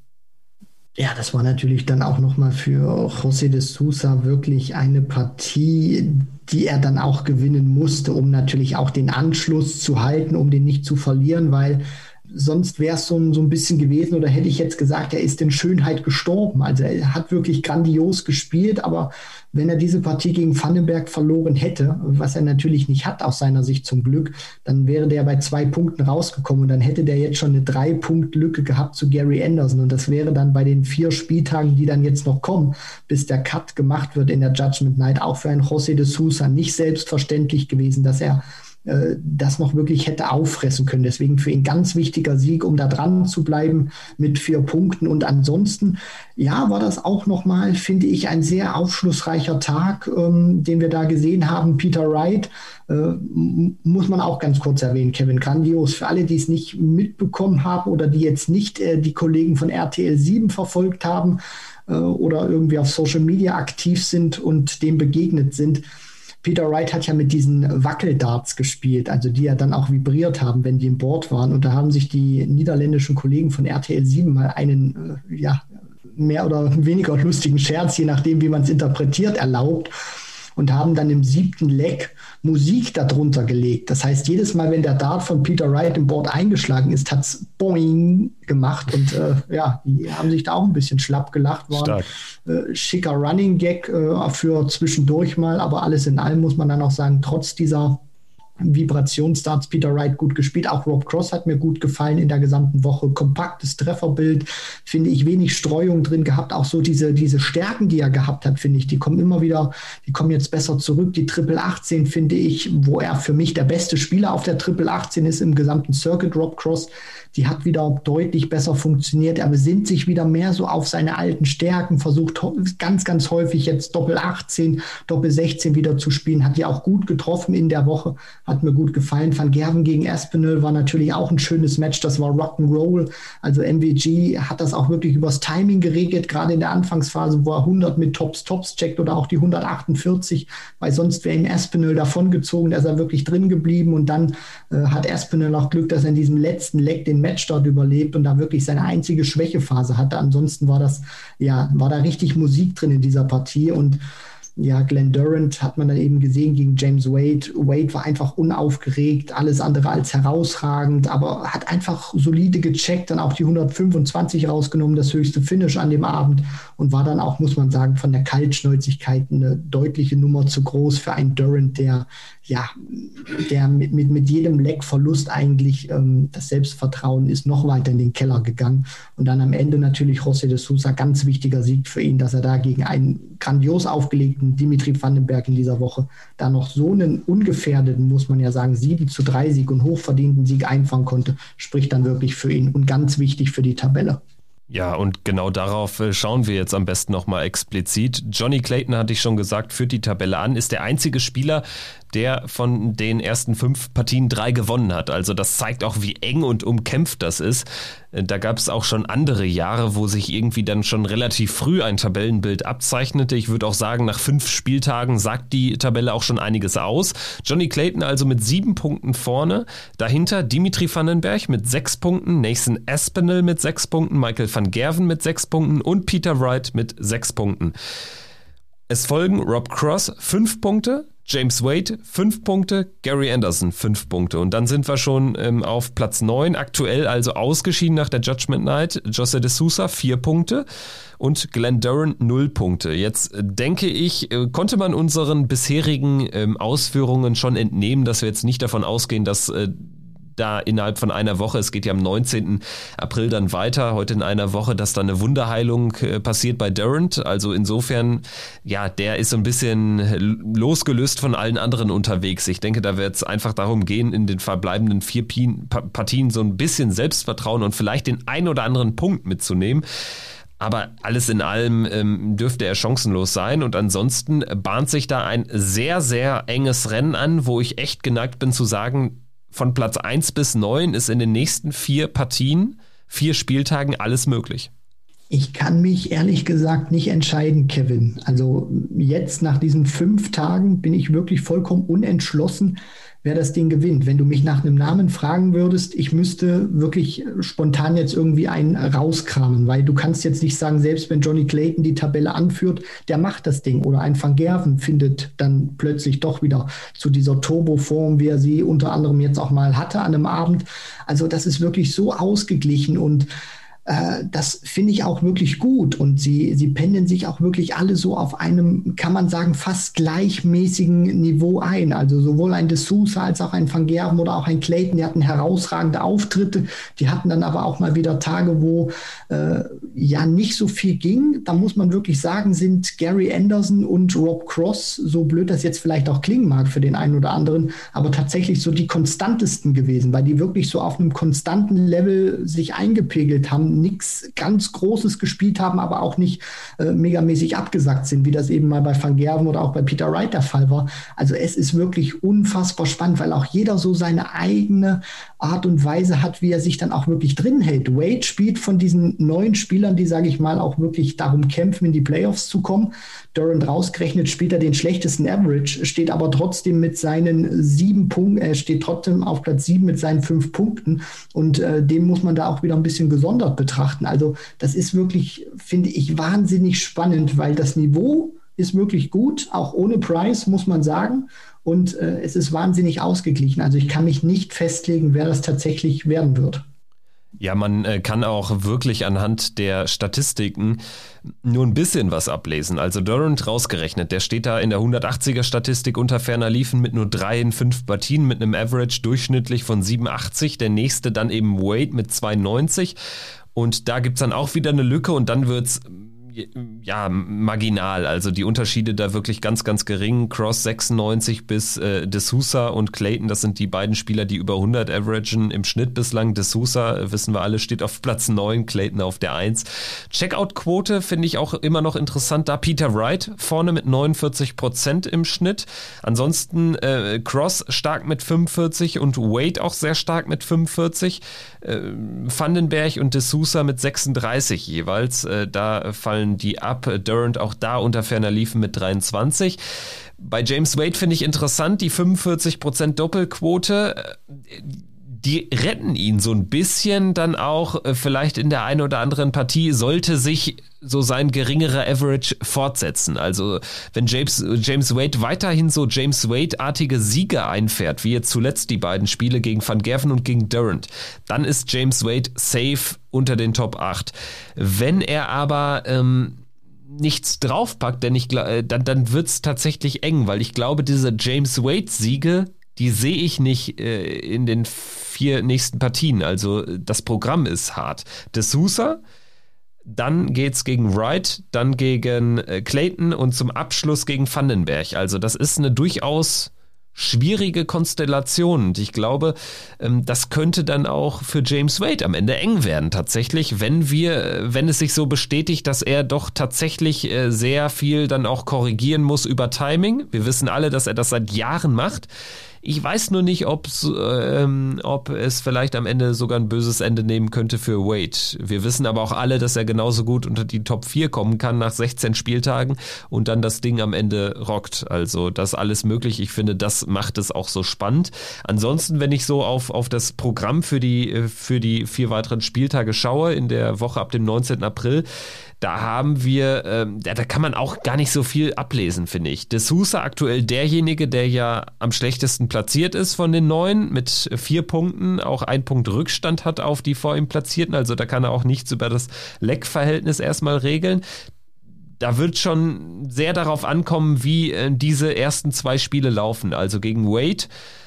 Ja, das war natürlich dann auch nochmal für José de Sousa wirklich eine Partie, die er dann auch gewinnen musste, um natürlich auch den Anschluss zu halten, um den nicht zu verlieren, weil sonst wäre es so, so ein bisschen gewesen oder hätte ich jetzt gesagt, er ist in Schönheit gestorben. Also er hat wirklich grandios gespielt, aber wenn er diese Partie gegen Vandenberg verloren hätte, was er natürlich nicht hat aus seiner Sicht zum Glück, dann wäre der bei zwei Punkten rausgekommen und dann hätte der jetzt schon eine Drei-Punkt-Lücke gehabt zu Gary Anderson und das wäre dann bei den vier Spieltagen, die dann jetzt noch kommen, bis der Cut gemacht wird in der Judgment Night, auch für einen José de Sousa nicht selbstverständlich gewesen, dass er äh, das noch wirklich hätte auffressen können. Deswegen für ihn ganz wichtiger Sieg, um da dran zu bleiben mit vier Punkten. Und ansonsten, ja, war das auch nochmal, finde ich, ein sehr aufschlussreicher Tag, ähm, den wir da gesehen haben. Peter Wright, äh, muss man auch ganz kurz erwähnen, Kevin Grandios. Für alle, die es nicht mitbekommen haben oder die jetzt nicht äh, die Kollegen von RTL 7 verfolgt haben äh, oder irgendwie auf Social Media aktiv sind und dem begegnet sind, Peter Wright hat ja mit diesen Wackeldarts gespielt, also die ja dann auch vibriert haben, wenn die im Board waren. Und da haben sich die niederländischen Kollegen von RTL 7 mal einen, äh, ja, mehr oder weniger lustigen Scherz, je nachdem, wie man es interpretiert, erlaubt und haben dann im siebten Leck Musik darunter gelegt. Das heißt, jedes Mal, wenn der Dart von Peter Wright im Board eingeschlagen ist, hat es Boing gemacht und äh, ja, die haben sich da auch ein bisschen schlapp gelacht. War äh, schicker Running Gag äh, für zwischendurch mal, aber alles in allem muss man dann auch sagen, trotz dieser Vibrationsstarts Peter Wright gut gespielt. Auch Rob Cross hat mir gut gefallen in der gesamten Woche. Kompaktes Trefferbild, finde ich, wenig Streuung drin gehabt. Auch so diese, diese Stärken, die er gehabt hat, finde ich, die kommen immer wieder, die kommen jetzt besser zurück. Die Triple 18 finde ich, wo er für mich der beste Spieler auf der Triple 18 ist im gesamten Circuit. Rob Cross die hat wieder deutlich besser funktioniert. Er besinnt sich wieder mehr so auf seine alten Stärken, versucht ganz, ganz häufig jetzt Doppel 18, Doppel 16 wieder zu spielen. Hat ja auch gut getroffen in der Woche, hat mir gut gefallen. Van Gerven gegen Espinel war natürlich auch ein schönes Match. Das war Rock'n'Roll. Also MVG hat das auch wirklich übers Timing geregelt, gerade in der Anfangsphase, wo er 100 mit Tops, Tops checkt oder auch die 148, weil sonst wäre ihm Espinel davongezogen. Da ist er wirklich drin geblieben und dann äh, hat Espinel auch Glück, dass er in diesem letzten Leck den Match dort überlebt und da wirklich seine einzige Schwächephase hatte. Ansonsten war das, ja, war da richtig Musik drin in dieser Partie und ja, Glenn Durant hat man dann eben gesehen gegen James Wade. Wade war einfach unaufgeregt, alles andere als herausragend, aber hat einfach solide gecheckt, dann auch die 125 rausgenommen, das höchste Finish an dem Abend und war dann auch, muss man sagen, von der Kaltschnäuzigkeit eine deutliche Nummer zu groß für einen Durant, der ja, der mit, mit, mit jedem Leckverlust eigentlich ähm, das Selbstvertrauen ist noch weiter in den Keller gegangen. Und dann am Ende natürlich José de Sousa, ganz wichtiger Sieg für ihn, dass er da gegen einen grandios aufgelegten Dimitri Vandenberg in dieser Woche da noch so einen ungefährdeten, muss man ja sagen, 7 zu 3 Sieg und hochverdienten Sieg einfangen konnte, spricht dann wirklich für ihn und ganz wichtig für die Tabelle. Ja, und genau darauf äh, schauen wir jetzt am besten nochmal explizit. Johnny Clayton, hatte ich schon gesagt, führt die Tabelle an, ist der einzige Spieler, der von den ersten fünf Partien drei gewonnen hat. Also das zeigt auch, wie eng und umkämpft das ist. Da gab es auch schon andere Jahre, wo sich irgendwie dann schon relativ früh ein Tabellenbild abzeichnete. Ich würde auch sagen, nach fünf Spieltagen sagt die Tabelle auch schon einiges aus. Johnny Clayton also mit sieben Punkten vorne. Dahinter Dimitri Vandenberg mit sechs Punkten, Nathan Aspinall mit sechs Punkten, Michael van Gerven mit sechs Punkten und Peter Wright mit sechs Punkten. Es folgen Rob Cross fünf Punkte, James Wade fünf Punkte, Gary Anderson fünf Punkte. Und dann sind wir schon ähm, auf Platz neun aktuell also ausgeschieden nach der Judgment Night. Jose de Sousa vier Punkte und Glenn Duran null Punkte. Jetzt äh, denke ich, äh, konnte man unseren bisherigen ähm, Ausführungen schon entnehmen, dass wir jetzt nicht davon ausgehen, dass äh, da innerhalb von einer Woche, es geht ja am 19. April dann weiter, heute in einer Woche, dass da eine Wunderheilung äh, passiert bei Durant. Also insofern, ja, der ist so ein bisschen losgelöst von allen anderen unterwegs. Ich denke, da wird es einfach darum gehen, in den verbleibenden vier Partien so ein bisschen Selbstvertrauen und vielleicht den ein oder anderen Punkt mitzunehmen. Aber alles in allem ähm, dürfte er chancenlos sein. Und ansonsten bahnt sich da ein sehr, sehr enges Rennen an, wo ich echt geneigt bin zu sagen, von Platz 1 bis 9 ist in den nächsten vier Partien, vier Spieltagen alles möglich. Ich kann mich ehrlich gesagt nicht entscheiden, Kevin. Also jetzt nach diesen fünf Tagen bin ich wirklich vollkommen unentschlossen, wer das Ding gewinnt. Wenn du mich nach einem Namen fragen würdest, ich müsste wirklich spontan jetzt irgendwie einen rauskramen, weil du kannst jetzt nicht sagen, selbst wenn Johnny Clayton die Tabelle anführt, der macht das Ding. Oder ein Van Gerven findet dann plötzlich doch wieder zu dieser Turboform, wie er sie unter anderem jetzt auch mal hatte an einem Abend. Also das ist wirklich so ausgeglichen und äh, das finde ich auch wirklich gut und sie, sie pendeln sich auch wirklich alle so auf einem, kann man sagen, fast gleichmäßigen Niveau ein. Also sowohl ein De Sousa als auch ein Van Gerben oder auch ein Clayton, die hatten herausragende Auftritte, die hatten dann aber auch mal wieder Tage, wo äh, ja nicht so viel ging. Da muss man wirklich sagen, sind Gary Anderson und Rob Cross, so blöd das jetzt vielleicht auch klingen mag für den einen oder anderen, aber tatsächlich so die konstantesten gewesen, weil die wirklich so auf einem konstanten Level sich eingepegelt haben nichts ganz Großes gespielt haben, aber auch nicht äh, megamäßig abgesackt sind, wie das eben mal bei Van Gerven oder auch bei Peter Wright der Fall war. Also es ist wirklich unfassbar spannend, weil auch jeder so seine eigene Art und Weise hat, wie er sich dann auch wirklich drin hält. Wade spielt von diesen neuen Spielern, die, sage ich mal, auch wirklich darum kämpfen, in die Playoffs zu kommen. Durant rausgerechnet spielt er den schlechtesten Average, steht aber trotzdem mit seinen sieben Punkten, er steht trotzdem auf Platz sieben mit seinen fünf Punkten und äh, den muss man da auch wieder ein bisschen gesondert betrachten. Also das ist wirklich, finde ich, wahnsinnig spannend, weil das Niveau ist wirklich gut, auch ohne Price, muss man sagen. Und äh, es ist wahnsinnig ausgeglichen. Also ich kann mich nicht festlegen, wer das tatsächlich werden wird. Ja, man äh, kann auch wirklich anhand der Statistiken nur ein bisschen was ablesen. Also Durant rausgerechnet, der steht da in der 180er Statistik unter ferner Liefen mit nur drei in fünf Partien mit einem Average durchschnittlich von 87. Der nächste dann eben Wade mit 92. Und da gibt es dann auch wieder eine Lücke und dann wird es ja, marginal. Also die Unterschiede da wirklich ganz, ganz gering. Cross 96 bis äh, D'Souza und Clayton, das sind die beiden Spieler, die über 100 averagen im Schnitt bislang. D'Souza, äh, wissen wir alle, steht auf Platz 9, Clayton auf der 1. Checkout-Quote finde ich auch immer noch interessant. Da Peter Wright vorne mit 49 Prozent im Schnitt. Ansonsten äh, Cross stark mit 45 und Wade auch sehr stark mit 45. Äh, Vandenberg und D'Souza mit 36 jeweils. Äh, da fallen fallen die ab. Durant auch da unter ferner liefen mit 23. Bei James Wade finde ich interessant, die 45% Doppelquote die retten ihn so ein bisschen dann auch äh, vielleicht in der einen oder anderen Partie, sollte sich so sein geringerer Average fortsetzen. Also wenn James, James Wade weiterhin so James Wade-artige Siege einfährt, wie jetzt zuletzt die beiden Spiele gegen Van Gerven und gegen Durant, dann ist James Wade safe unter den Top 8. Wenn er aber ähm, nichts draufpackt, denn ich äh, dann, dann wird es tatsächlich eng, weil ich glaube, diese James Wade-Siege, die sehe ich nicht äh, in den vier nächsten Partien. Also das Programm ist hart. De Sousa, dann geht's gegen Wright, dann gegen äh, Clayton und zum Abschluss gegen Vandenberg. Also das ist eine durchaus schwierige Konstellation. Und ich glaube, ähm, das könnte dann auch für James Wade am Ende eng werden, tatsächlich, wenn wir, äh, wenn es sich so bestätigt, dass er doch tatsächlich äh, sehr viel dann auch korrigieren muss über Timing. Wir wissen alle, dass er das seit Jahren macht. Ich weiß nur nicht, ähm, ob es vielleicht am Ende sogar ein böses Ende nehmen könnte für Wade. Wir wissen aber auch alle, dass er genauso gut unter die Top 4 kommen kann nach 16 Spieltagen und dann das Ding am Ende rockt. Also das alles möglich. Ich finde, das macht es auch so spannend. Ansonsten, wenn ich so auf, auf das Programm für die, für die vier weiteren Spieltage schaue, in der Woche ab dem 19. April, da haben wir, ähm, da, da, kann man auch gar nicht so viel ablesen, finde ich. De Sousa aktuell derjenige, der ja am schlechtesten platziert ist von den neun, mit vier Punkten, auch ein Punkt Rückstand hat auf die vor ihm Platzierten. Also da kann er auch nichts über das Leckverhältnis erstmal regeln da wird schon sehr darauf ankommen, wie äh, diese ersten zwei Spiele laufen. Also gegen Wade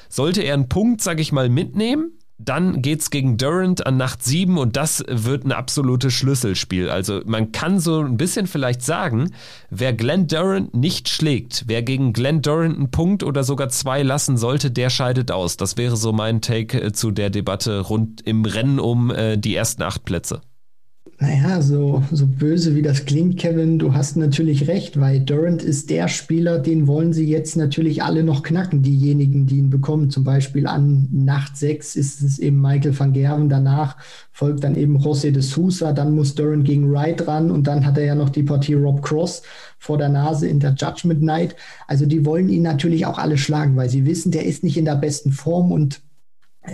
sollte er einen Punkt, sag ich mal, mitnehmen dann geht's gegen Durant an Nacht 7 und das wird ein absolutes Schlüsselspiel. Also man kann so ein bisschen vielleicht sagen, wer Glenn Durant nicht schlägt, wer gegen Glenn Durant einen Punkt oder sogar zwei lassen sollte, der scheidet aus. Das wäre so mein Take äh, zu der Debatte rund im Rennen um äh, die ersten acht Plätze. Naja, so, so böse wie das klingt, Kevin, du hast natürlich recht, weil Durant ist der Spieler, den wollen sie jetzt natürlich alle noch knacken, diejenigen, die ihn bekommen. Zum Beispiel an Nacht 6 ist es eben Michael van Gerven, danach folgt dann eben José de Sousa, dann muss Durant gegen Wright ran und dann hat er ja noch die Partie Rob Cross vor der Nase in der Judgment Night. Also die wollen ihn natürlich auch alle schlagen, weil sie wissen, der ist nicht in der besten Form und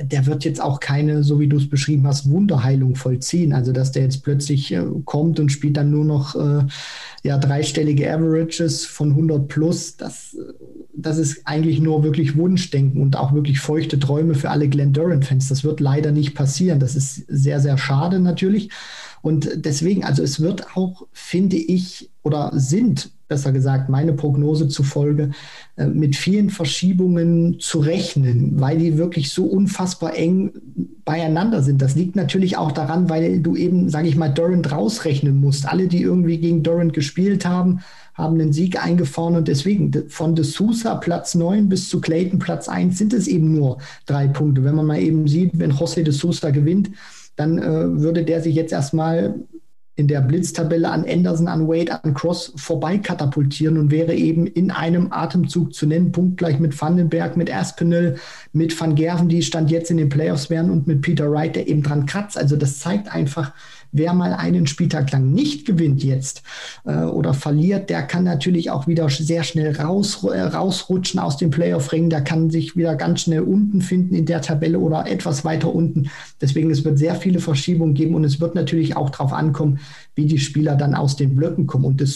der wird jetzt auch keine, so wie du es beschrieben hast, Wunderheilung vollziehen. Also dass der jetzt plötzlich äh, kommt und spielt dann nur noch äh, ja, dreistellige Averages von 100 plus, das, das ist eigentlich nur wirklich Wunschdenken und auch wirklich feuchte Träume für alle Glenn Durant-Fans. Das wird leider nicht passieren. Das ist sehr, sehr schade natürlich. Und deswegen, also es wird auch, finde ich, oder sind besser gesagt, meine Prognose zufolge, äh, mit vielen Verschiebungen zu rechnen, weil die wirklich so unfassbar eng beieinander sind. Das liegt natürlich auch daran, weil du eben, sage ich mal, Durant rausrechnen musst. Alle, die irgendwie gegen Durant gespielt haben, haben einen Sieg eingefahren und deswegen von De Sousa Platz 9 bis zu Clayton Platz 1 sind es eben nur drei Punkte. Wenn man mal eben sieht, wenn José De Sousa gewinnt, dann äh, würde der sich jetzt erstmal in der Blitztabelle an Anderson, an Wade, an Cross vorbei katapultieren und wäre eben in einem Atemzug zu nennen, punktgleich mit Vandenberg, mit Aspinall, mit Van Gerven, die Stand jetzt in den Playoffs wären und mit Peter Wright, der eben dran kratzt. Also das zeigt einfach, wer mal einen Spieltag lang nicht gewinnt jetzt äh, oder verliert, der kann natürlich auch wieder sehr schnell raus, äh, rausrutschen aus dem Playoff-Ring. Der kann sich wieder ganz schnell unten finden in der Tabelle oder etwas weiter unten. Deswegen, es wird sehr viele Verschiebungen geben und es wird natürlich auch darauf ankommen, wie die Spieler dann aus den Blöcken kommen. Und de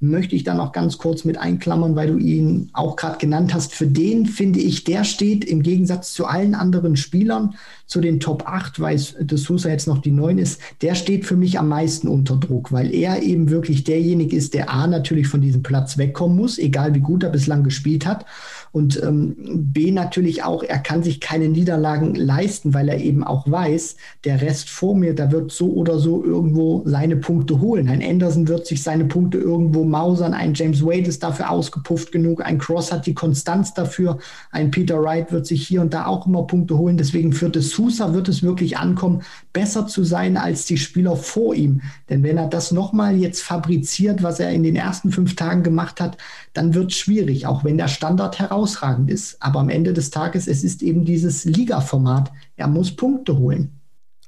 möchte ich dann noch ganz kurz mit einklammern, weil du ihn auch gerade genannt hast. Für den finde ich, der steht im Gegensatz zu allen anderen Spielern, zu den Top 8, weil De jetzt noch die 9 ist, der steht für mich am meisten unter Druck, weil er eben wirklich derjenige ist, der A natürlich von diesem Platz wegkommen muss, egal wie gut er bislang gespielt hat. Und ähm, B natürlich auch, er kann sich keine Niederlagen leisten, weil er eben auch weiß, der Rest vor mir, da wird so oder so irgendwo seine Punkte holen. Ein Anderson wird sich seine Punkte irgendwo mausern, ein James Wade ist dafür ausgepufft genug, ein Cross hat die Konstanz dafür, ein Peter Wright wird sich hier und da auch immer Punkte holen. Deswegen für De Sousa wird es wirklich ankommen, besser zu sein als die Spieler vor ihm. Denn wenn er das nochmal jetzt fabriziert, was er in den ersten fünf Tagen gemacht hat, dann wird es schwierig, auch wenn der Standard heraus herausragend ist. Aber am Ende des Tages, es ist eben dieses Liga-Format. Er muss Punkte holen.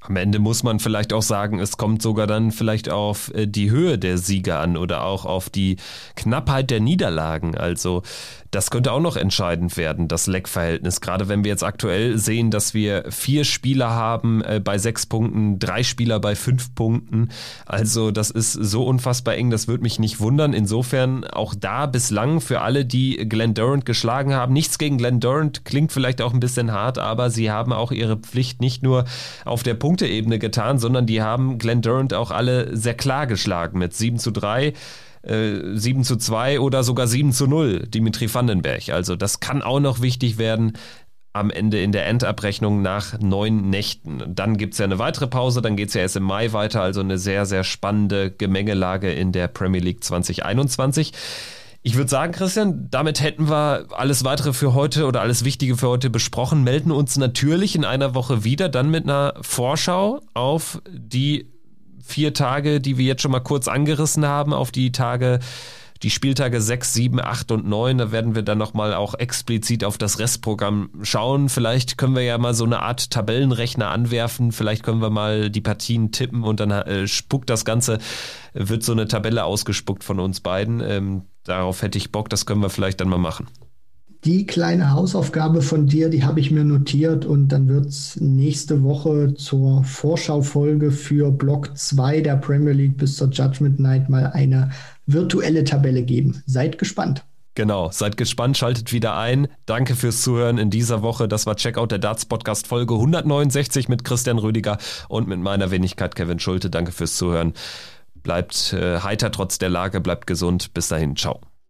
Am Ende muss man vielleicht auch sagen, es kommt sogar dann vielleicht auf äh, die Höhe der Siege an oder auch auf die Knappheit der Niederlagen. Also das könnte auch noch entscheidend werden, das Leckverhältnis. Gerade wenn wir jetzt aktuell sehen, dass wir vier Spieler haben äh, bei sechs Punkten, drei Spieler bei fünf Punkten. Also das ist so unfassbar eng, das würde mich nicht wundern. Insofern auch da bislang für alle, die Glenn Durant geschlagen haben. Nichts gegen Glenn Durant, klingt vielleicht auch ein bisschen hart, aber sie haben auch ihre Pflicht nicht nur auf der Punkteebene getan, sondern die haben Glenn Durant auch alle sehr klar geschlagen mit 7 zu 3. 7 äh, zu 2 oder sogar 7 zu 0, Dimitri Vandenberg. Also das kann auch noch wichtig werden am Ende in der Endabrechnung nach neun Nächten. Dann gibt es ja eine weitere Pause, dann geht es ja erst im Mai weiter, also eine sehr, sehr spannende Gemengelage in der Premier League 2021. Ich würde sagen, Christian, damit hätten wir alles weitere für heute oder alles Wichtige für heute besprochen. Melden uns natürlich in einer Woche wieder, dann mit einer Vorschau auf die vier Tage, die wir jetzt schon mal kurz angerissen haben, auf die Tage, die Spieltage 6, 7, 8 und 9. Da werden wir dann nochmal auch explizit auf das Restprogramm schauen. Vielleicht können wir ja mal so eine Art Tabellenrechner anwerfen. Vielleicht können wir mal die Partien tippen und dann äh, spuckt das Ganze, wird so eine Tabelle ausgespuckt von uns beiden. Ähm, darauf hätte ich Bock, das können wir vielleicht dann mal machen die kleine Hausaufgabe von dir, die habe ich mir notiert und dann wird es nächste Woche zur Vorschaufolge für Block 2 der Premier League bis zur Judgment Night mal eine virtuelle Tabelle geben. Seid gespannt. Genau, seid gespannt, schaltet wieder ein. Danke fürs Zuhören in dieser Woche. Das war Checkout der Darts Podcast Folge 169 mit Christian Rüdiger und mit meiner Wenigkeit Kevin Schulte. Danke fürs Zuhören. Bleibt äh, heiter trotz der Lage, bleibt gesund. Bis dahin, ciao.